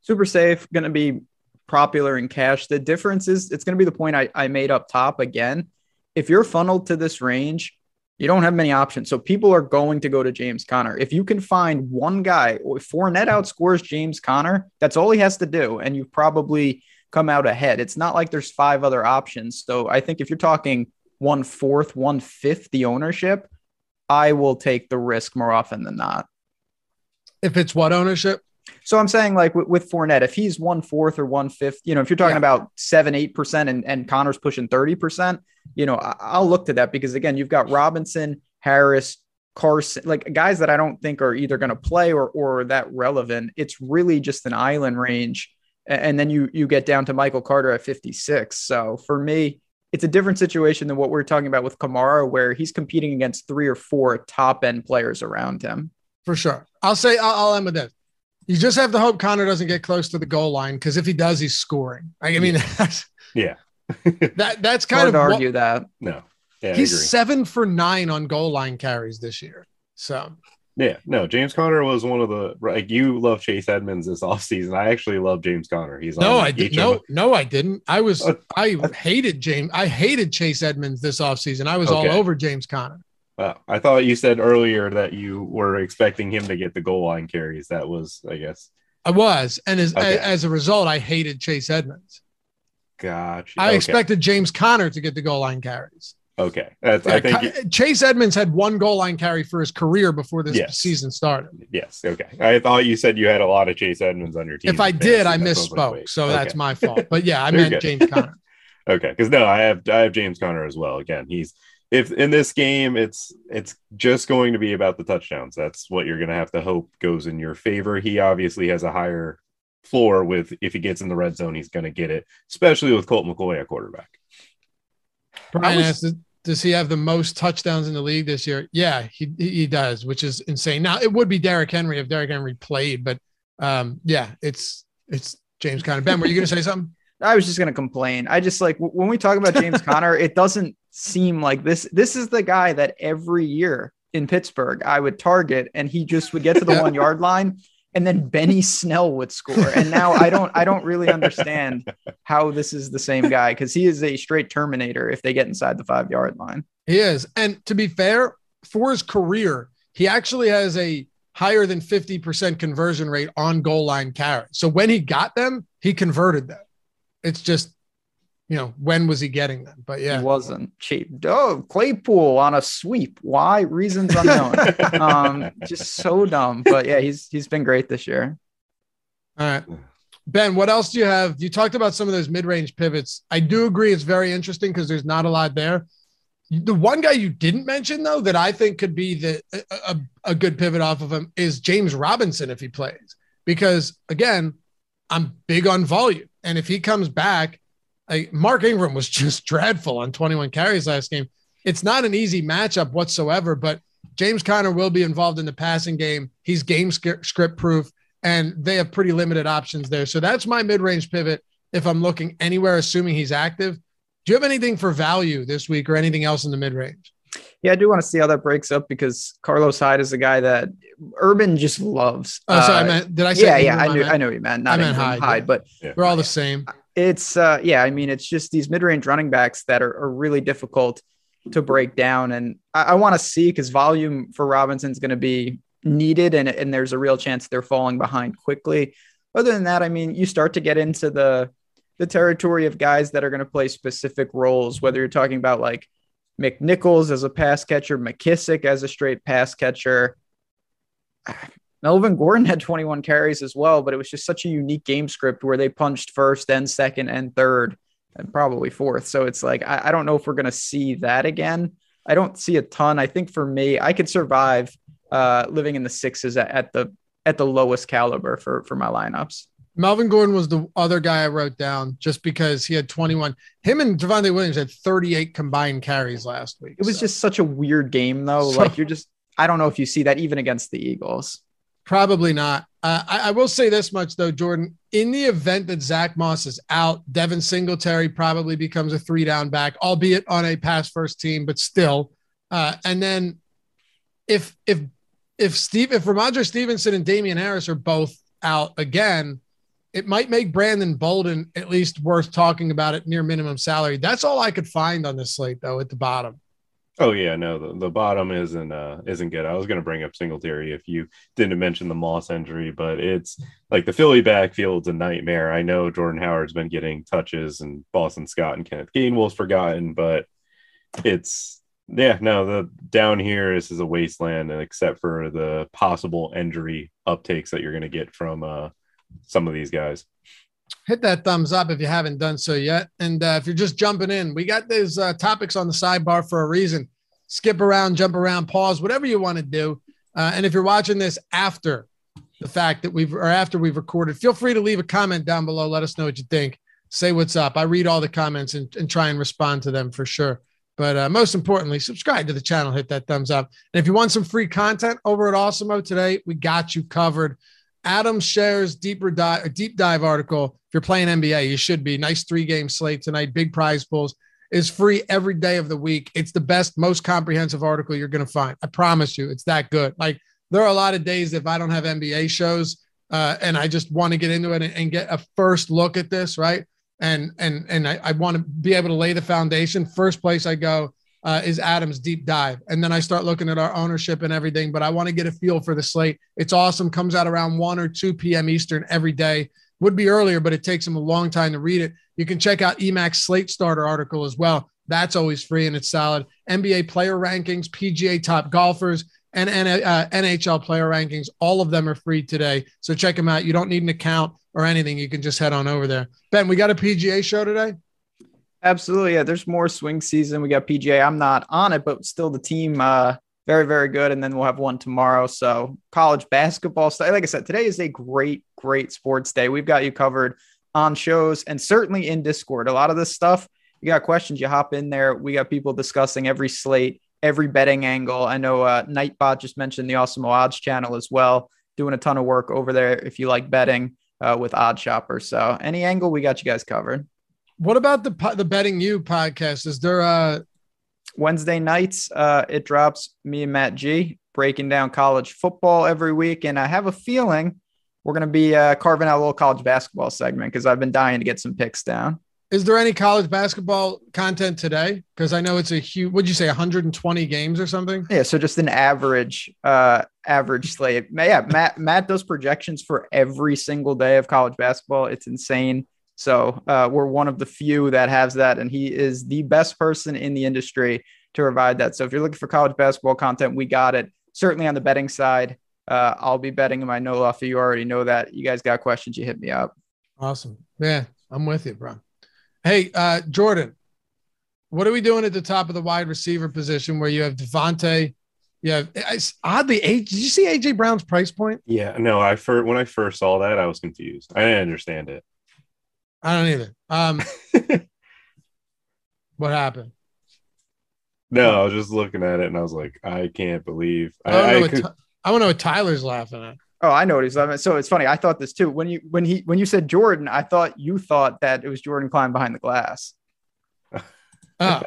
Super safe, going to be popular in cash. The difference is it's going to be the point I, I made up top again. If you're funneled to this range, you don't have many options. So people are going to go to James Conner. If you can find one guy, if Fournette outscores James Conner, that's all he has to do. And you've probably come out ahead. It's not like there's five other options. So I think if you're talking one fourth, one fifth the ownership, I will take the risk more often than not. If it's what ownership? So I'm saying like with, with Fournette, if he's one fourth or one fifth, you know, if you're talking yeah. about seven, eight percent and, and Conner's pushing 30%, you know, I, will look to that because again, you've got Robinson, Harris, Carson, like guys that I don't think are either going to play or, or that relevant. It's really just an island range. And then you, you get down to Michael Carter at 56. So for me, it's a different situation than what we're talking about with Kamara, where he's competing against three or four top end players around him. For sure. I'll say, I'll, I'll end with this. You just have to hope Conner doesn't get close to the goal line because if he does, he's scoring. I mean, yeah, <laughs> <laughs> that that's kind of argue what, that. No, yeah, he's seven for nine on goal line carries this year. So yeah, no, James Conner was one of the like you love Chase Edmonds this offseason. I actually love James Conner. He's no, I did no, no, I didn't. I was uh, I uh, hated James. I hated Chase Edmonds this offseason. I was okay. all over James Conner. Well, I thought you said earlier that you were expecting him to get the goal line carries. That was, I guess. I was, and as okay. as a result, I hated Chase Edmonds. Gotcha. I okay. expected James Conner to get the goal line carries. Okay, That's, I think Chase Edmonds had one goal line carry for his career before this yes. season started. Yes. Okay. I thought you said you had a lot of Chase Edmonds on your team. If I did, I misspoke. So okay. that's my fault. But yeah, I <laughs> meant. James Conner. <laughs> okay, because no, I have I have James Conner as well. Again, he's if in this game it's it's just going to be about the touchdowns. That's what you're going to have to hope goes in your favor. He obviously has a higher floor with if he gets in the red zone, he's going to get it, especially with Colt McCoy at quarterback. Brian was, asked, does he have the most touchdowns in the league this year? Yeah, he he does, which is insane. Now it would be Derrick Henry if Derrick Henry played, but um, yeah, it's it's James Conner. Ben, were you going to say something? <laughs> I was just going to complain. I just like when we talk about James <laughs> Conner, it doesn't seem like this. This is the guy that every year in Pittsburgh I would target, and he just would get to the one yard line, and then Benny Snell would score. And now I don't, I don't really understand how this is the same guy because he is a straight Terminator if they get inside the five yard line. He is, and to be fair, for his career, he actually has a higher than 50% conversion rate on goal line carries. So when he got them, he converted them. It's just, you know, when was he getting them? But yeah, he wasn't cheap. Oh, Claypool on a sweep. Why? Reasons unknown. <laughs> um, just so dumb. But yeah, he's he's been great this year. All right. Ben, what else do you have? You talked about some of those mid-range pivots. I do agree it's very interesting because there's not a lot there. The one guy you didn't mention though that I think could be the a, a, a good pivot off of him is James Robinson if he plays. Because again, I'm big on volume. And if he comes back, like Mark Ingram was <laughs> just dreadful on 21 carries last game. It's not an easy matchup whatsoever, but James Conner will be involved in the passing game. He's game script proof, and they have pretty limited options there. So that's my mid range pivot if I'm looking anywhere, assuming he's active. Do you have anything for value this week or anything else in the mid range? Yeah, I do want to see how that breaks up because Carlos Hyde is a guy that Urban just loves. Oh, sorry, uh, I meant, did I say? Yeah, Ingram? yeah, I knew, I, I know you meant. Not I meant Hyde, Hyde, but yeah. we're all the same. It's uh, yeah, I mean, it's just these mid-range running backs that are, are really difficult to break down, and I, I want to see because volume for Robinson's going to be needed, and and there's a real chance they're falling behind quickly. Other than that, I mean, you start to get into the the territory of guys that are going to play specific roles, whether you're talking about like McNichols as a pass catcher, McKissick as a straight pass catcher. Melvin Gordon had 21 carries as well, but it was just such a unique game script where they punched first and second and third and probably fourth. So it's like, I, I don't know if we're going to see that again. I don't see a ton. I think for me, I could survive uh, living in the sixes at, at the at the lowest caliber for for my lineups. Melvin Gordon was the other guy I wrote down just because he had 21. Him and Javonte Williams had 38 combined carries last week. It was so. just such a weird game, though. So, like you're just, I don't know if you see that even against the Eagles. Probably not. Uh, I, I, will say this much though, Jordan. In the event that Zach Moss is out, Devin Singletary probably becomes a three down back, albeit on a pass first team, but still. Uh, and then if if if Steve if Rhamondre Stevenson and Damien Harris are both out again, it might make Brandon Bolden at least worth talking about at near minimum salary. That's all I could find on this slate though at the bottom. Oh yeah, no, the, the bottom isn't uh isn't good. I was gonna bring up Singletary if you didn't mention the Moss injury, but it's like the Philly backfield's a nightmare. I know Jordan Howard's been getting touches and Boston Scott and Kenneth Gainwell's forgotten, but it's yeah, no, the down here this is a wasteland, except for the possible injury uptakes that you're gonna get from uh some of these guys. Hit that thumbs up if you haven't done so yet. And uh, if you're just jumping in, we got these uh, topics on the sidebar for a reason. Skip around, jump around, pause, whatever you want to do. Uh, and if you're watching this after the fact that we've or after we've recorded, feel free to leave a comment down below. Let us know what you think. Say what's up. I read all the comments and, and try and respond to them for sure. But uh, most importantly, subscribe to the channel, hit that thumbs up. And if you want some free content over at Awesemo today, we got you covered. Adam shares deeper dive, deep dive article. If you're playing NBA, you should be. Nice three game slate tonight. Big prize pools is free every day of the week. It's the best, most comprehensive article you're going to find. I promise you, it's that good. Like there are a lot of days if I don't have NBA shows uh, and I just want to get into it and, and, get a first look at this, right? And and and I, I want to be able to lay the foundation. First place I go uh, is Adam's deep dive. And then I start looking at our ownership and everything, but I want to get a feel for the slate. It's awesome. Comes out around 1 or 2 p.m. Eastern every day. Would be earlier, but it takes him a long time to read it. You can check out Emacs Slate Starter article as well. That's always free and it's solid. NBA player rankings, PGA top golfers, and uh, NHL player rankings. All of them are free today. So check them out. You don't need an account or anything. You can just head on over there. Ben, we got a PGA show today. Absolutely. Yeah. There's more swing season. We got PGA. I'm not on it, but still the team, uh, very, very good. And then we'll have one tomorrow. So college basketball. Like I said, today is a great, great sports day. We've got you covered on shows and certainly in Discord. A lot of this stuff you got questions, you hop in there. We got people discussing every slate, every betting angle. I know uh, Nightbot just mentioned the Awesemo Odds channel as well, doing a ton of work over there if you like betting uh, with OddsShopper. So any angle, we got you guys covered. What about the the betting you podcast? Is there a Wednesday nights? Uh, it drops. Me and Matt G breaking down college football every week, and I have a feeling we're going to be uh, carving out a little college basketball segment because I've been dying to get some picks down. Is there any college basketball content today? Because I know it's a huge. What would you say 120 games or something? Yeah, so just an average, uh, average slate. Yeah, Matt Matt does projections for every single day of college basketball. It's insane. So uh, we're one of the few that has that, and he is the best person in the industry to provide that. So if you're looking for college basketball content, we got it. Certainly on the betting side, uh, I'll be betting him. I know Loughy, you already know that. You guys got questions, you hit me up. Awesome. Yeah, I'm with you, bro. Hey, uh, Jordan, what are we doing at the top of the wide receiver position where you have Davante? Yeah, it's oddly, did you see AJ Brown's price point? Yeah, no, I first when I first saw that, I was confused. I didn't understand it. I don't either. Um, <laughs> what happened? No, I was just looking at it and I was like, I can't believe. I, I, I, I, could... I want to know what Tyler's laughing at. Oh, I know what he's laughing. At. So it's funny. I thought this too. When you when he when you said Jordan, I thought you thought that it was Jordan Klein behind the glass. <laughs> Oh,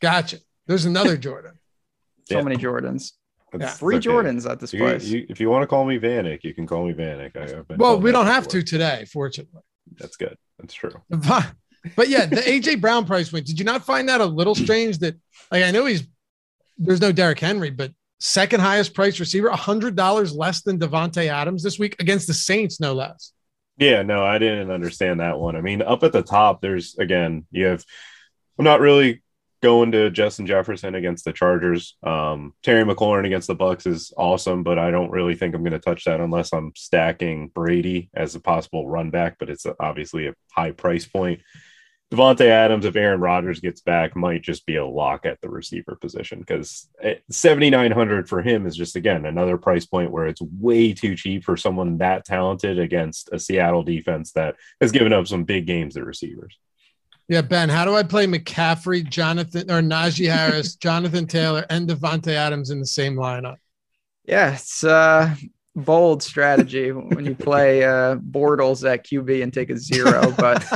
gotcha. There's another <laughs> Jordan. So yeah. many Jordans. Yeah. Three okay. Jordans at this you, place. You, if you want to call me Vanek, you can call me Vanek. I, well, we don't have to today, fortunately. That's good. That's true. <laughs> But, yeah, the AJ Brown price point. Did you not find that a little strange? That like I know he's there's no Derrick Henry, but second highest price receiver, hundred dollars less than Davante Adams this week against the Saints, no less. Yeah, no, I didn't understand that one. I mean, up at the top, there's again, you have. I'm not really going to Justin Jefferson against the Chargers. Um, Terry McLaurin against the Bucs is awesome, but I don't really think I'm going to touch that unless I'm stacking Brady as a possible run back. But it's obviously a high price point. Davante Adams, if Aaron Rodgers gets back, might just be a lock at the receiver position because 7,900 for him is just, again, another price point where it's way too cheap for someone that talented against a Seattle defense that has given up some big games at receivers. Yeah, Ben, how do I play McCaffrey, Jonathan, or Najee Harris, <laughs> Jonathan Taylor, and Davante Adams in the same lineup? Yeah, it's uh bold strategy when you play uh Bortles at QB and take a zero. But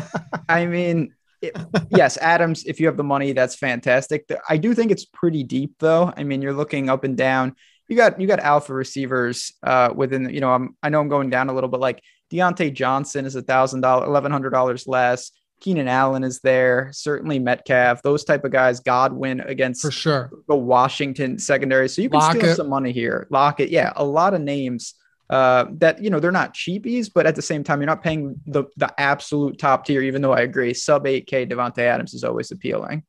I mean, it, yes, Adams, if you have the money, that's fantastic. I do think it's pretty deep though. I mean, you're looking up and down. You got you got alpha receivers uh within, you know, I'm I know I'm going down a little, but like Diontae Johnson is a thousand dollar, eleven hundred dollars less. Keenan Allen is there, certainly Metcalf, those type of guys, Godwin against for sure the Washington secondary. So you can Lockett. steal some money here. Lockett, yeah, a lot of names uh, that you know they're not cheapies, but at the same time, you're not paying the the absolute top tier. Even though I agree, sub 8K Davante Adams is always appealing.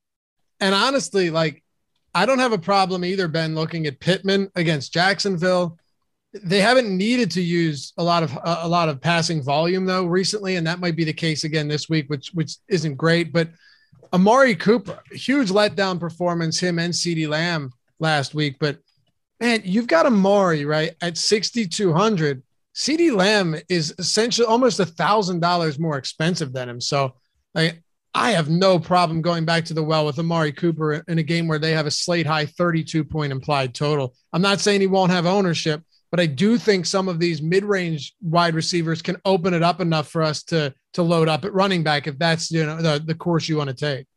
And honestly, like I don't have a problem either, Ben, looking at Pittman against Jacksonville they haven't needed to use a lot of uh, a lot of passing volume though recently, and that might be the case again this week, which which isn't great. But Amari Cooper, huge letdown performance, him and CeeDee Lamb last week. But man, you've got Amari right at sixty two hundred. CeeDee Lamb is essentially almost a thousand dollars more expensive than him. So like I have no problem going back to the well with Amari Cooper in a game where they have a slate high 32 point implied total. I'm not saying he won't have ownership, but I do think some of these mid-range wide receivers can open it up enough for us to to load up at running back if that's you know the, the course you want to take.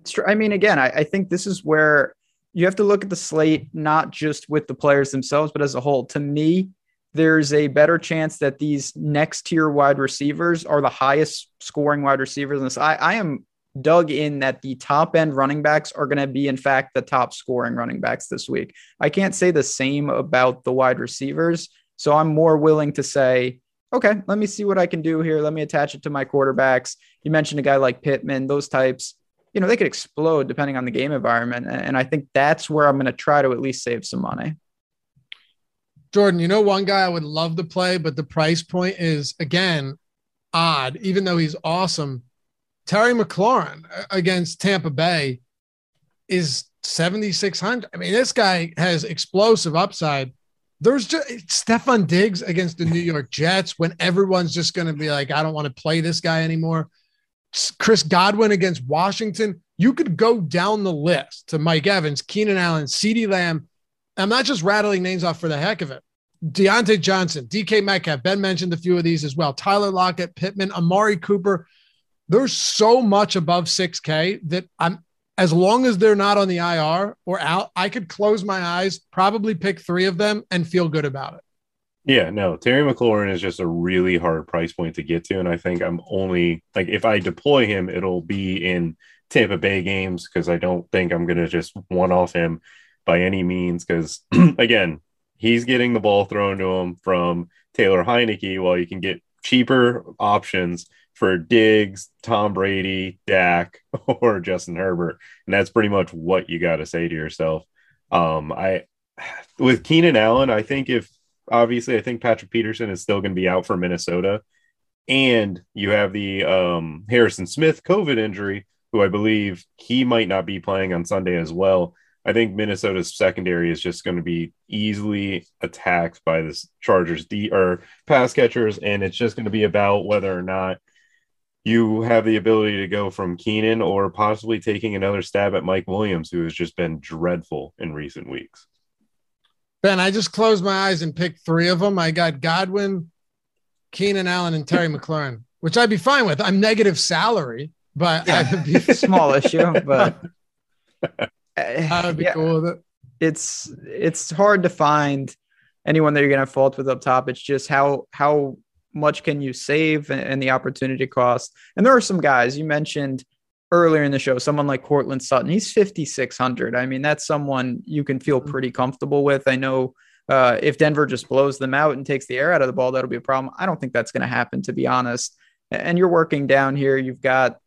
It's true. I mean, again, I, I think this is where you have to look at the slate not just with the players themselves, but as a whole. To me, there's a better chance that these next tier wide receivers are the highest scoring wide receivers this. I, I am dug in that the top end running backs are going to be, in fact, the top scoring running backs this week. I can't say the same about the wide receivers. So I'm more willing to say, okay, let me see what I can do here. Let me attach it to my quarterbacks. You mentioned a guy like Pittman, those types, you know, they could explode depending on the game environment. And I think that's where I'm going to try to at least save some money. Jordan, you know, one guy I would love to play, but the price point is, again, odd, even though he's awesome Terry McLaurin uh, against Tampa Bay is 7,600. I mean, this guy has explosive upside. There's just Stefon Diggs against the New York Jets when everyone's just going to be like, I don't want to play this guy anymore. Chris Godwin against Washington. You could go down the list to Mike Evans, Keenan Allen, CeeDee Lamb. I'm not just rattling names off for the heck of it. Diontae Johnson, DK Metcalf, Ben mentioned a few of these as well. Tyler Lockett, Pittman, Amari Cooper. There's so much above 6K that I'm as long as they're not on the IR or out, I could close my eyes, probably pick three of them and feel good about it. Yeah, no, Terry McLaurin is just a really hard price point to get to. And I think I'm only like, if I deploy him, it'll be in Tampa Bay games because I don't think I'm going to just one off him by any means. Because <clears throat> again, he's getting the ball thrown to him from Taylor Heinicke while you can get cheaper options for Diggs, Tom Brady, Dak, <laughs> or Justin Herbert. And that's pretty much what you got to say to yourself. Um, I with Keenan Allen, I think if obviously, I think Patrick Peterson is still going to be out for Minnesota. And you have the um, Harrison Smith COVID injury, who I believe he might not be playing on Sunday as well. I think Minnesota's secondary is just going to be easily attacked by this Chargers D or pass catchers, and it's just going to be about whether or not you have the ability to go from Keenan or possibly taking another stab at Mike Williams, who has just been dreadful in recent weeks. Ben, I just closed my eyes and picked three of them. I got Godwin, Keenan Allen, and Terry McLaurin, which I'd be fine with. I'm negative salary, but yeah, I would be <laughs> small issue, but <laughs> I would be yeah, cool with it. It's it's hard to find anyone that you're gonna fault with up top. It's just how how much can you save and, the opportunity cost. And there are some guys you mentioned earlier in the show, someone like Courtland Sutton, he's 5,600. I mean, that's someone you can feel mm-hmm. pretty comfortable with. I know uh, if Denver just blows them out and takes the air out of the ball, that'll be a problem. I don't think that's going to happen, to be honest. And you're working down here. You've got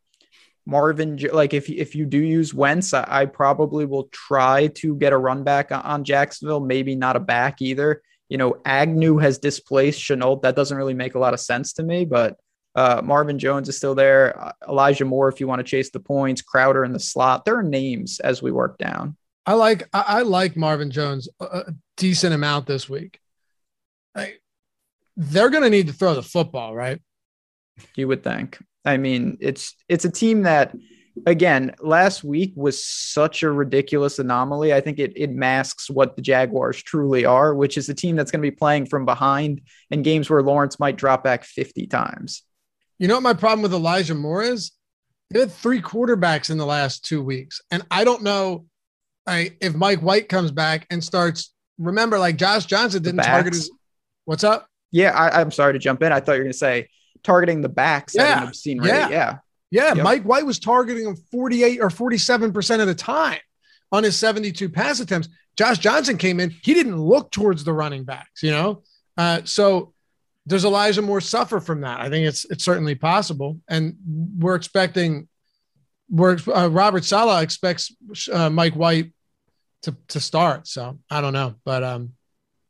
Marvin. Like if if you do use Wentz, I, I probably will try to get a run back on Jacksonville. Maybe not a back either. You know, Agnew has displaced Shenault. That doesn't really make a lot of sense to me, but uh, Marvin Jones is still there. Uh, Elijah Moore, if you want to chase the points. Crowder in the slot. There are names as we work down. I like I, I like Marvin Jones a decent amount this week. I, they're going to need to throw the football, right? You would think. I mean, it's it's a team that again, last week was such a ridiculous anomaly. I think it, it masks what the Jaguars truly are, which is a team that's going to be playing from behind in games where Lawrence might drop back 50 times. You know what my problem with Elijah Moore is? They had three quarterbacks in the last two weeks. And I don't know I, if Mike White comes back and starts. Remember, like Josh Johnson didn't target his. What's up? Yeah, I, am sorry to jump in. I thought you were going to say targeting the backs yeah. at obscene rate. Yeah. Yeah. Yeah. Yep. Mike White was targeting him 48 or 47% of the time on his 72 pass attempts. Josh Johnson came in. He didn't look towards the running backs, you know? Uh, so does Elijah Moore suffer from that? I think it's it's certainly possible, and we're expecting. We're uh, Robert Saleh expects uh, Mike White to to start, so I don't know, but um,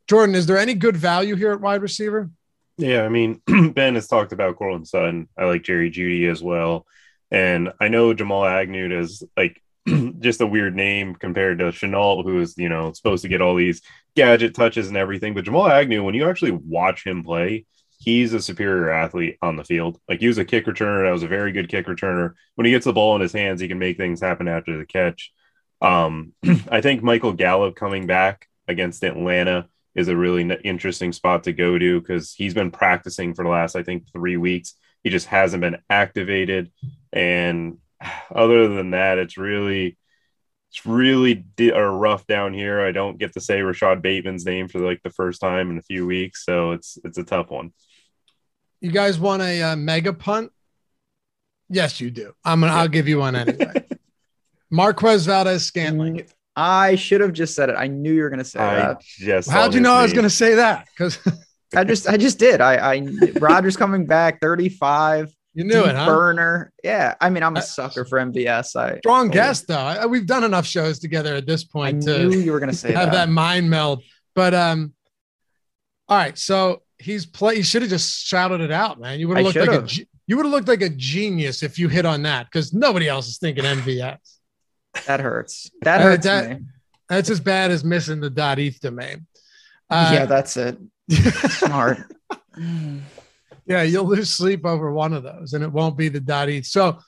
Jordan, is there any good value here at wide receiver? Yeah, I mean, <clears throat> Ben has talked about Courtland Sutton. I like Jerry Jeudy as well, and I know Jamal Agnew is like <clears throat> just a weird name compared to Shenault, who is you know supposed to get all these gadget touches and everything. But Jamal Agnew, when you actually watch him play, he's a superior athlete on the field. Like he was a kick returner, that was a very good kick returner. When he gets the ball in his hands, he can make things happen after the catch. Um, <clears throat> I think Michael Gallup coming back against Atlanta is a really interesting spot to go to because he's been practicing for the last, I think, three weeks. He just hasn't been activated, and <sighs> other than that, it's really it's really di- or rough down here. I don't get to say Rashod Bateman's name for like the first time in a few weeks, so it's it's a tough one. You guys want a uh, mega punt? Yes, you do. I'm gonna. I'll give you one anyway. <laughs> Marquez Valdes Scantling. I should have just said it. I knew you were gonna say I that. Just how'd you know I was gonna say that? Because I just I just did. I I Rodgers coming back 35. <laughs> You knew it, huh? Burner. Yeah. I mean, I'm a sucker for MVS. I strong guess though. I, we've done enough shows together at this point I to you were gonna say have that. that mind meld. But um, all right. So he's play. He should have just shouted it out, man. You would have looked like a you would have looked like a genius if you hit on that because nobody else is thinking MVS. That hurts. That hurts that, That's as bad as missing the dot ETH domain. Uh, yeah, that's it. <laughs> Smart. <laughs> Yeah, you'll lose sleep over one of those, and it won't be the dot eat. So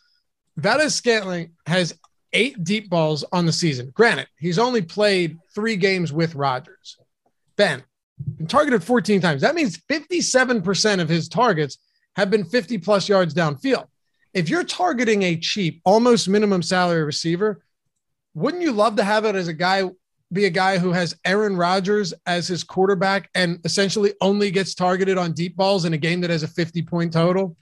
Valdes Scantling has eight deep balls on the season. Granted, he's only played three games with Rodgers. Ben, targeted 14 times. That means 57% of his targets have been 50 plus yards downfield. If you're targeting a cheap, almost minimum salary receiver, wouldn't you love to have it as a guy be a guy who has Aaron Rodgers as his quarterback and essentially only gets targeted on deep balls in a game that has a 50 point total?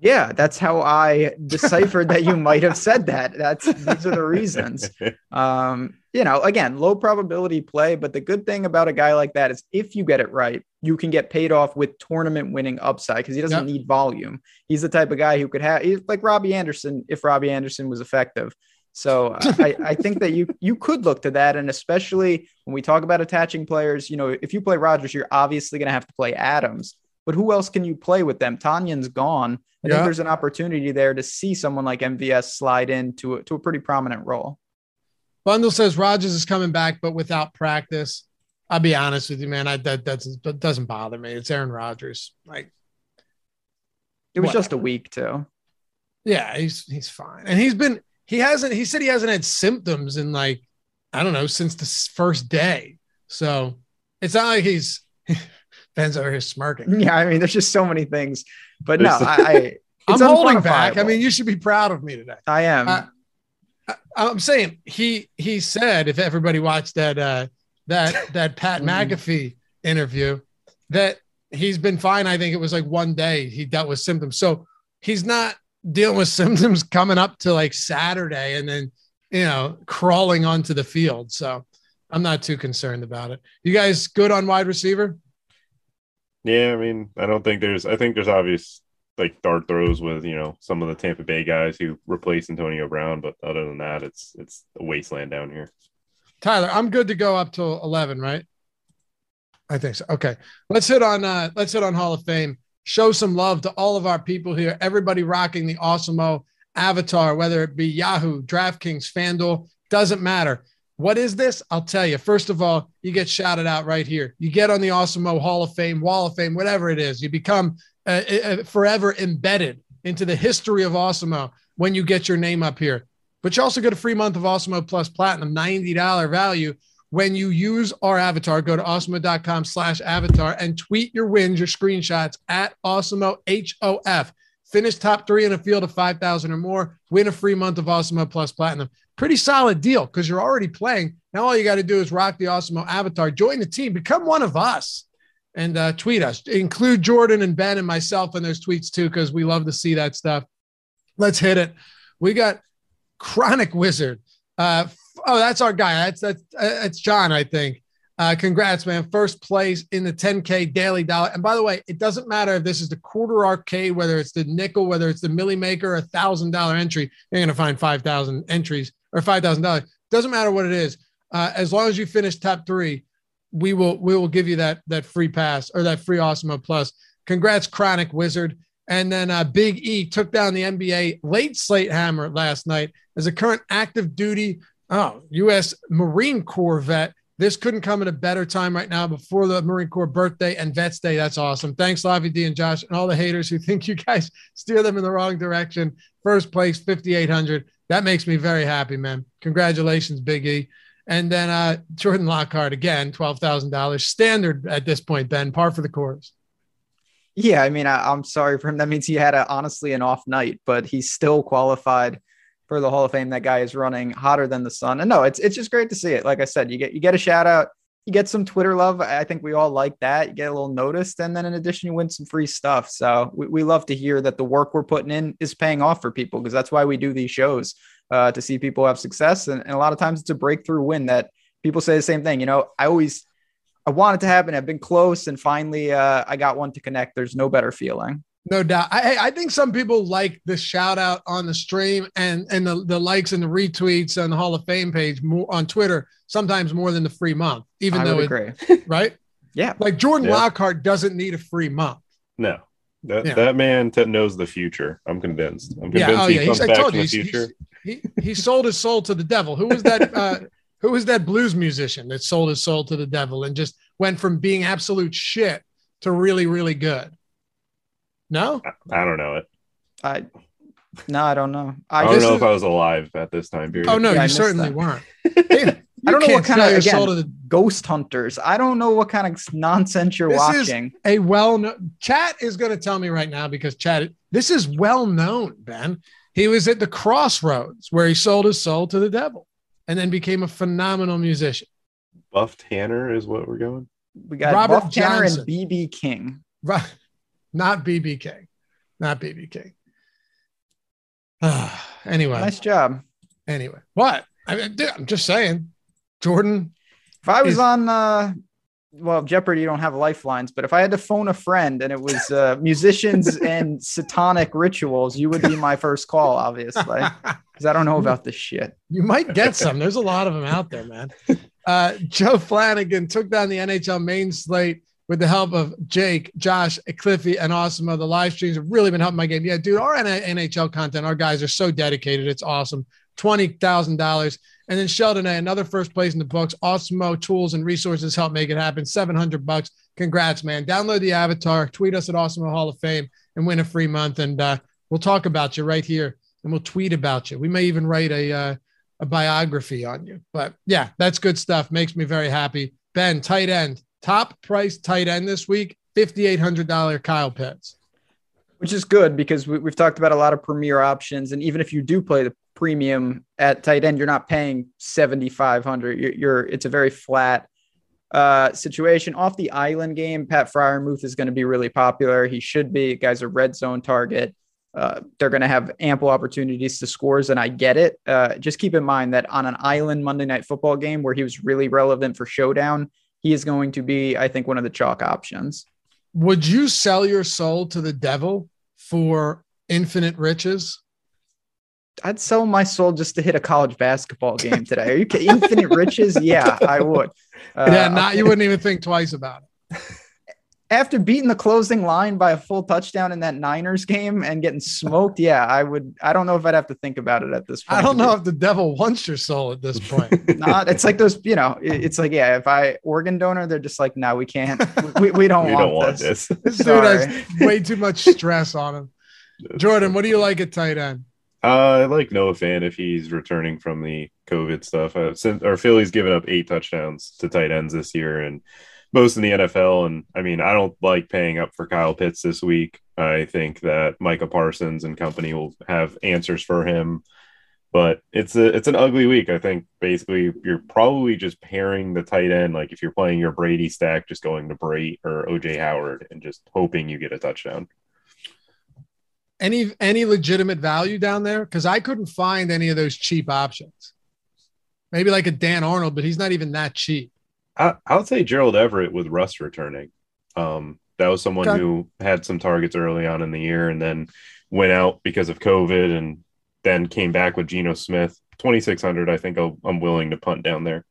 Yeah, that's how I deciphered that you might have said that. That's these are the reasons. <laughs> Um, you know, again, low probability play, but the good thing about a guy like that is if you get it right, you can get paid off with tournament winning upside because he doesn't yep. need volume. He's the type of guy who could have like Robbie Anderson if Robbie Anderson was effective. So uh, I, I think that you you could look to that, and especially when we talk about attaching players, you know, if you play Rodgers, you're obviously going to have to play Adams. But who else can you play with them? Tonyan's gone. I yeah. think there's an opportunity there to see someone like MVS slide into a, to a pretty prominent role. Bundle says Rodgers is coming back, but without practice. I'll be honest with you, man. I, that, doesn't, that doesn't bother me. It's Aaron Rodgers. Like, it was just a week too. Yeah, he's he's fine, and he's been he hasn't. He said he hasn't had symptoms in like I don't know since the first day. So it's not like he's <laughs> Ben's over here smirking. Yeah, I mean, there's just so many things, but no, I. <laughs> I I'm holding back. I mean, you should be proud of me today. I am. Uh, I'm saying he he said if everybody watched that uh that that Pat mm-hmm. <laughs> McAfee interview that he's been fine. I think it was like one day he dealt with symptoms. So he's not dealing with <laughs> symptoms coming up to like Saturday and then you know crawling onto the field. So I'm not too concerned about it. You guys good on wide receiver? Yeah, I mean, I don't think there's I think there's obvious like dart throws with you know some of the Tampa Bay guys who replaced Antonio Brown, but other than that, it's it's a wasteland down here. Tyler, I'm good to go up to 11, right? I think so. Okay, let's hit on uh, let's hit on Hall of Fame. Show some love to all of our people here. Everybody rocking the Awesemo avatar, whether it be Yahoo, DraftKings, FanDuel, doesn't matter. What is this? I'll tell you. First of all, you get shouted out right here. You get on the Awesemo Hall of Fame, Wall of Fame, whatever it is. You become uh, uh, forever embedded into the history of Awesemo when you get your name up here. But you also get a free month of Awesemo Plus Platinum, $90 value. When you use our avatar, go to awesemo.com slash avatar and tweet your wins, your screenshots at Awesemo H-O-F. Finish top three in a field of 5,000 or more, win a free month of Awesemo Plus Platinum. Pretty solid deal because you're already playing. Now all you got to do is rock the Awesemo avatar, join the team, become one of us and uh, tweet us. Include Jordan and Ben and myself in those tweets too, because we love to see that stuff. Let's hit it. We got Chronic Wizard. Uh, oh, that's our guy. That's that's uh, that's John, I think. Uh, congrats, man. First place in the 10K daily dollar. And by the way, it doesn't matter if this is the quarter arcade, whether it's the nickel, whether it's the Milly Maker, a thousand dollar entry, you're going to find 5,000 entries or $5,000. Doesn't matter what it is. Uh, as long as you finish top three, we will we will give you that that free pass or that free Awesemo Plus. Congrats, Chronic Wizard. And then uh, Big E took down the NBA late slate hammer last night as a current active duty oh U.S. Marine Corps vet. This couldn't come at a better time right now before the Marine Corps birthday and Vets Day. That's awesome. Thanks, Lavi D and Josh, and all the haters who think you guys <laughs> steer them in the wrong direction. First place, 5,800. That makes me very happy, man. Congratulations, Big E. And then uh, Jordan Lockhart again, twelve thousand dollars standard at this point. Ben, par for the course. Yeah, I mean, I, am sorry for him. That means he had a, honestly an off night, but he's still qualified for the Hall of Fame. That guy is running hotter than the sun. And no, it's it's just great to see it. Like I said, you get you get a shout out, you get some Twitter love. I think we all like that. You get a little noticed, and then in addition, you win some free stuff. So we, we love to hear that the work we're putting in is paying off for people because that's why we do these shows uh, to see people have success. And, and, a lot of times it's a breakthrough win that people say the same thing. You know, I always, I want it to happen. I've been close and finally uh, I got one to connect. There's no better feeling. No doubt. I, I think some people like the shout out on the stream and, and the, the likes and the retweets on the Hall of Fame page more on Twitter, sometimes more than the free month, even I though agree. <laughs> right. Yeah. Like Jordan yeah. Lockhart doesn't need a free month. No. That, yeah. that man t- knows the future. I'm convinced. I'm convinced yeah. Oh, he yeah. comes he's, back from the future. He, he sold his soul to the devil. Who was that? Uh, <laughs> who was that blues musician that sold his soul to the devil and just went from being absolute shit to really, really good? No, I, I don't know it. I no, I don't know. I, I, don't know is- if I was alive at this time period. oh no, Yeah, you certainly that. weren't. <laughs> I don't know what kind of your again, soul to the ghost hunters. I don't know what kind of nonsense you're This is- watching. a well known chat is going to tell me right now because chat this is well known ben he was at the crossroads where he sold his soul to the devil and then became a phenomenal musician Buff Tanner is what we're going. We got Robert Buff Tanner and BB King. right not bb king not bb king <sighs> Ah, anyway Nice job. anyway what I mean, dude, i'm just saying jordan If I was Is- on uh well, Jeopardy, you don't have lifelines, but if I had to phone a friend and it was uh, <laughs> musicians and satanic rituals, you would be my first call, obviously, <laughs> because I don't know about this shit. You might get some. There's a lot of them out there, man. <laughs> Uh, Joe Flanagan took down the NHL main slate with the help of Jake, Josh, Cliffy, and Awesome. The live streams have really been helping my game. Yeah, dude, our NHL content, our guys are so dedicated. It's awesome. $20,000. And then Sheldon A, another first place in the books. Awesemo tools and resources help make it happen. 700 bucks. Congrats, man. Download the avatar, tweet us at Awesemo Hall of Fame and win a free month. And uh, we'll talk about you right here and we'll tweet about you. We may even write a, uh, a biography on you. But yeah, that's good stuff. Makes me very happy. Ben, tight end, top price tight end this week, $5,800 Kyle Pitts. which is good because we, we've talked about a lot of premier options, and even if you do play the premium at tight end, you're not paying seventy five hundred. You're, you're it's a very flat uh, situation. Off the island game, Pat Freiermuth is going to be really popular. He should be. Guy's a red zone target. Uh, they're going to have ample opportunities to scores, and I get it. Uh, just keep in mind that on an island Monday night football game where he was really relevant for showdown, he is going to be, I think, one of the chalk options. Would you sell your soul to the devil for infinite riches? I'd sell my soul just to hit a college basketball game today. Are you kidding? Infinite riches? Yeah, I would. <laughs> Uh, yeah, not you wouldn't even think twice about it. <laughs> after beating the closing line by a full touchdown in that Niners game and getting smoked. <laughs> Yeah, I would. I don't know if I'd have to think about it at this point. I don't know if the devil wants your soul at this point. <laughs> Not. It's like those. You know. It's like yeah. If I organ donor, they're just like, no, we can't. We, we don't <laughs> we want don't want this. this. This dude has way too much stress on him. Jordan, what do you like at tight end? Uh, I like Noah Fant if he's returning from the COVID stuff. Uh, since or Philly's given up eight touchdowns to tight ends this year, and most in the NFL. And I mean, I don't like paying up for Kyle Pitts this week. I think that Micah Parsons and company will have answers for him. But it's a it's an ugly week. I think basically you're probably just pairing the tight end. Like if you're playing your Brady stack, just going to Brady or OJ Howard and just hoping you get a touchdown. Any any legitimate value down there? Because I couldn't find any of those cheap options. Maybe like a Dan Arnold, but he's not even that cheap. I, I would say Gerald Everett with Russ returning. Um, that was someone Okay. who had some targets early on in the year and then went out because of COVID and then came back with Geno Smith. 2,600, I think I'll, I'm willing to punt down there.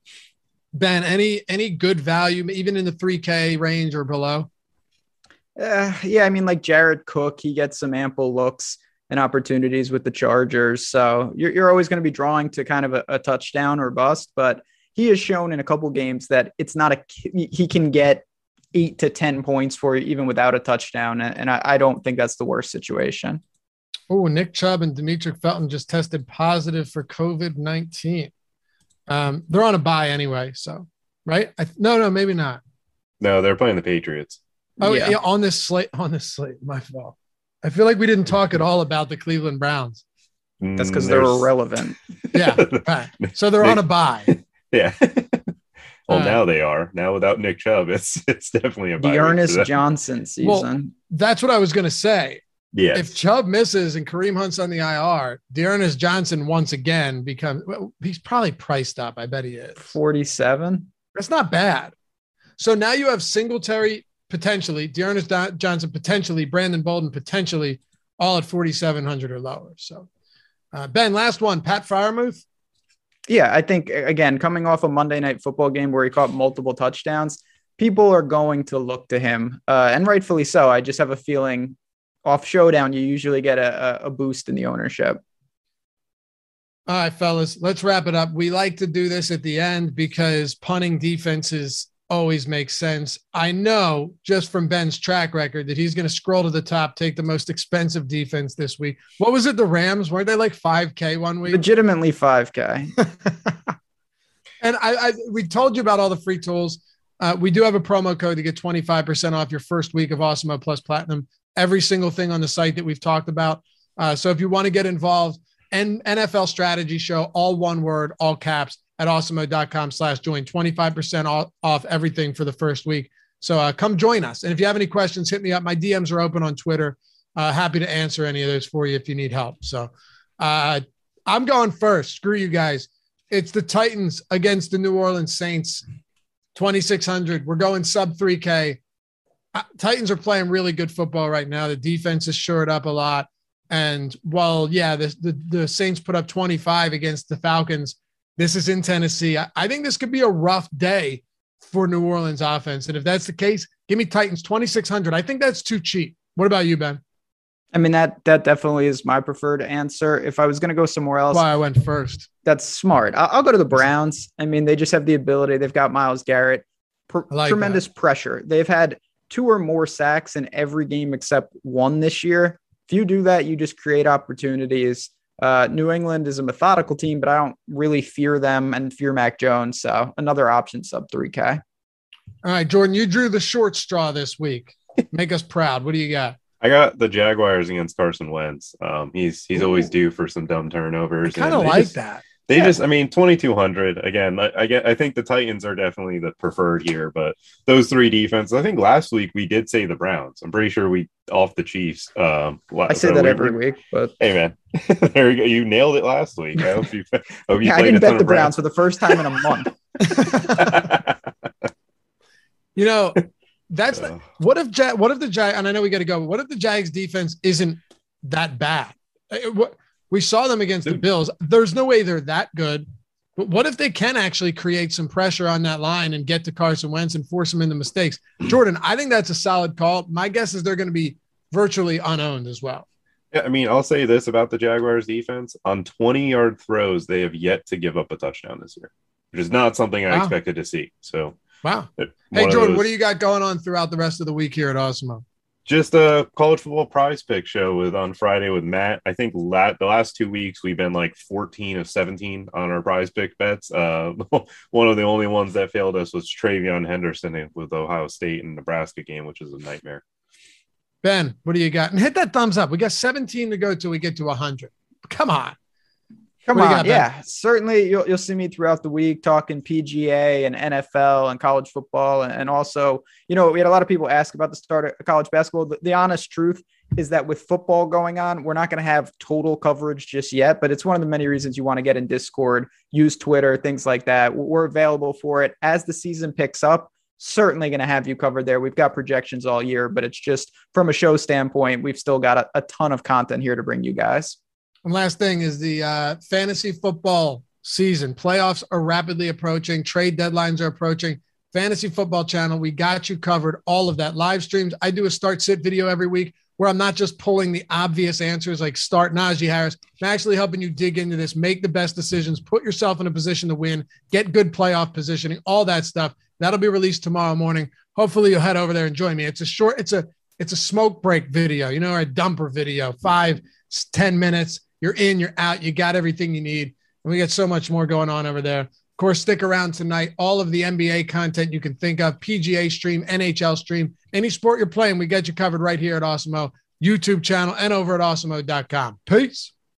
Ben, any any good value, even in the 3K range or below? Uh, yeah, I mean, like Jared Cook, he gets some ample looks and opportunities with the Chargers. So you're, you're always going to be drawing to kind of a, a touchdown or bust, but he has shown in a couple games that it's not a, he can get eight to 10 points for you even without a touchdown. And, and I, I don't think that's the worst situation. Oh, Nick Chubb and Demetric Felton just tested positive for COVID 19. Um, they're on a bye anyway. So, right? I, no, no, maybe not. No, they're playing the Patriots. Oh, Yeah. yeah. on this slate, on this slate, my fault. I feel like we didn't talk at all about the Cleveland Browns. That's because Mm, they're irrelevant. Yeah. <laughs> right. So they're on a bye. <laughs> Yeah. <laughs> well, Uh, now they are. Now without Nick Chubb, <laughs> it's it's definitely a The week Ernest. Johnson season. Well, That's what I was going to say. Yeah. If Chubb misses and Kareem Hunt's on the IR, D'Ernest Johnson once again becomes, well, he's probably priced up. I bet he is. 47. That's not bad. So now you have Singletary potentially, D'Ernest Don- Johnson potentially, Brandon Bolden potentially, all at 4,700 or lower. So, uh, Ben, last one, Pat Freiermuth. Yeah, I think again, coming off a Monday night football game where he caught multiple touchdowns, people are going to look to him, uh, and rightfully so. I just have a feeling off showdown, you usually get a, a- boost in the ownership. All right, fellas, let's wrap it up. We like to do this at the end because punting defenses always makes sense. I know just from Ben's track record that he's going to scroll to the top, take the most expensive defense this week. What was it? The Rams? weren't they like 5K one week? Legitimately 5K. <laughs> and I, I, we told you about all the free tools. Uh, we do have a promo code to get 25% off your first week of Awesemo Plus Platinum. Every single thing on the site that we've talked about. Uh, so if you want to get involved, and NFL strategy show, all one word, all caps at awesemo.com slash join 25% off everything for the first week. So uh, come join us. And if you have any questions, hit me up. My DMs are open on Twitter. Uh, happy to answer any of those for you if you need help. So uh, I'm going first. Screw you guys. It's the Titans against the New Orleans Saints. 2,600. We're going sub 3K. Uh, Titans are playing really good football right now. The defense is shored up a lot. And while, yeah, the, the, the Saints put up 25 against the Falcons, this is in Tennessee. I, I think this could be a rough day for New Orleans offense. And if that's the case, give me Titans 2,600. I think that's too cheap. What about you, Ben? I mean that that definitely is my preferred answer. If I was going to go somewhere else, why I went first. That's smart. I'll, I'll, go to the Browns. I mean, they just have the ability. They've got Myles Garrett. like tremendous that. pressure. They've had two or more sacks in every game except one this year. If you do that, you just create opportunities. Uh, New England is a methodical team, but I don't really fear them and fear Mac Jones. So another option sub 3K. All right, Jordan, you drew the short straw this week. Make us proud. What do you got? I got the Jaguars against Carson Wentz. Um, he's he's Ooh. always due for some dumb turnovers. Kind of like just, that. They yeah. just, I mean, 2,200 again. I, I, get, I think the Titans are definitely the preferred here, but those three defenses. I think last week we did say the Browns. I'm pretty sure we off the Chiefs. Um, I say so that we, every week, but hey, man, <laughs> there you go. You nailed it last week. I hope you. <laughs> Hope you yeah, I didn't bet the Browns. Browns for the first time in a month. <laughs> you know, that's uh, the, what if Jag, what if the Jag, and I know we got to go. What if the Jags defense isn't that bad? Uh, what we saw them against the Bills. There's no way they're that good. But what if they can actually create some pressure on that line and get to Carson Wentz and force him into mistakes? <clears throat> Jordan, I think that's a solid call. My guess is they're going to be virtually unowned as well. Yeah, I mean, I'll say this about the Jaguars defense. On 20 yard throws, they have yet to give up a touchdown this year, which is not something I wow. expected to see. So, wow. Hey, Jordan, those... what do you got going on throughout the rest of the week here at Awesemo? Just a college football prize pick show with on Friday with Matt. I think la- the last two weeks we've been like 14 of 17 on our prize pick bets. Uh, <laughs> one of the only ones that failed us was TreVeyon Henderson with Ohio State and Nebraska game, which is a nightmare. Ben, what do you got? And hit that thumbs up. We got 17 to go till we get to 100. Come on. Come on, yeah, certainly you'll you'll see me throughout the week talking PGA and NFL and college football, and, and also, you know, we had a lot of people ask about the start of college basketball. The, the honest truth is that with football going on, we're not going to have total coverage just yet, but it's one of the many reasons you want to get in Discord, use Twitter, things like that. We're available for it as the season picks up. Certainly going to have you covered there. We've got projections all year, but it's just from a show standpoint, we've still got a, a ton of content here to bring you guys. And last thing is the uh, fantasy football season. Playoffs are rapidly approaching, trade deadlines are approaching. Fantasy Football Channel, we got you covered. All of that live streams. I do a start sit video every week where I'm not just pulling the obvious answers like start Najee Harris. I'm actually helping you dig into this, make the best decisions, put yourself in a position to win, get good playoff positioning, all that stuff. That'll be released tomorrow morning. Hopefully you'll head over there and join me. It's a short, it's a it's a smoke break video, you know, or a dumper video, five, ten minutes you're in, you're out, you got everything you need. And we got so much more going on over there. Of course, stick around tonight. All of the NBA content you can think of, PGA stream, NHL stream, any sport you're playing, we got you covered right here at Awesemo YouTube channel and over at awesemo.com. Peace.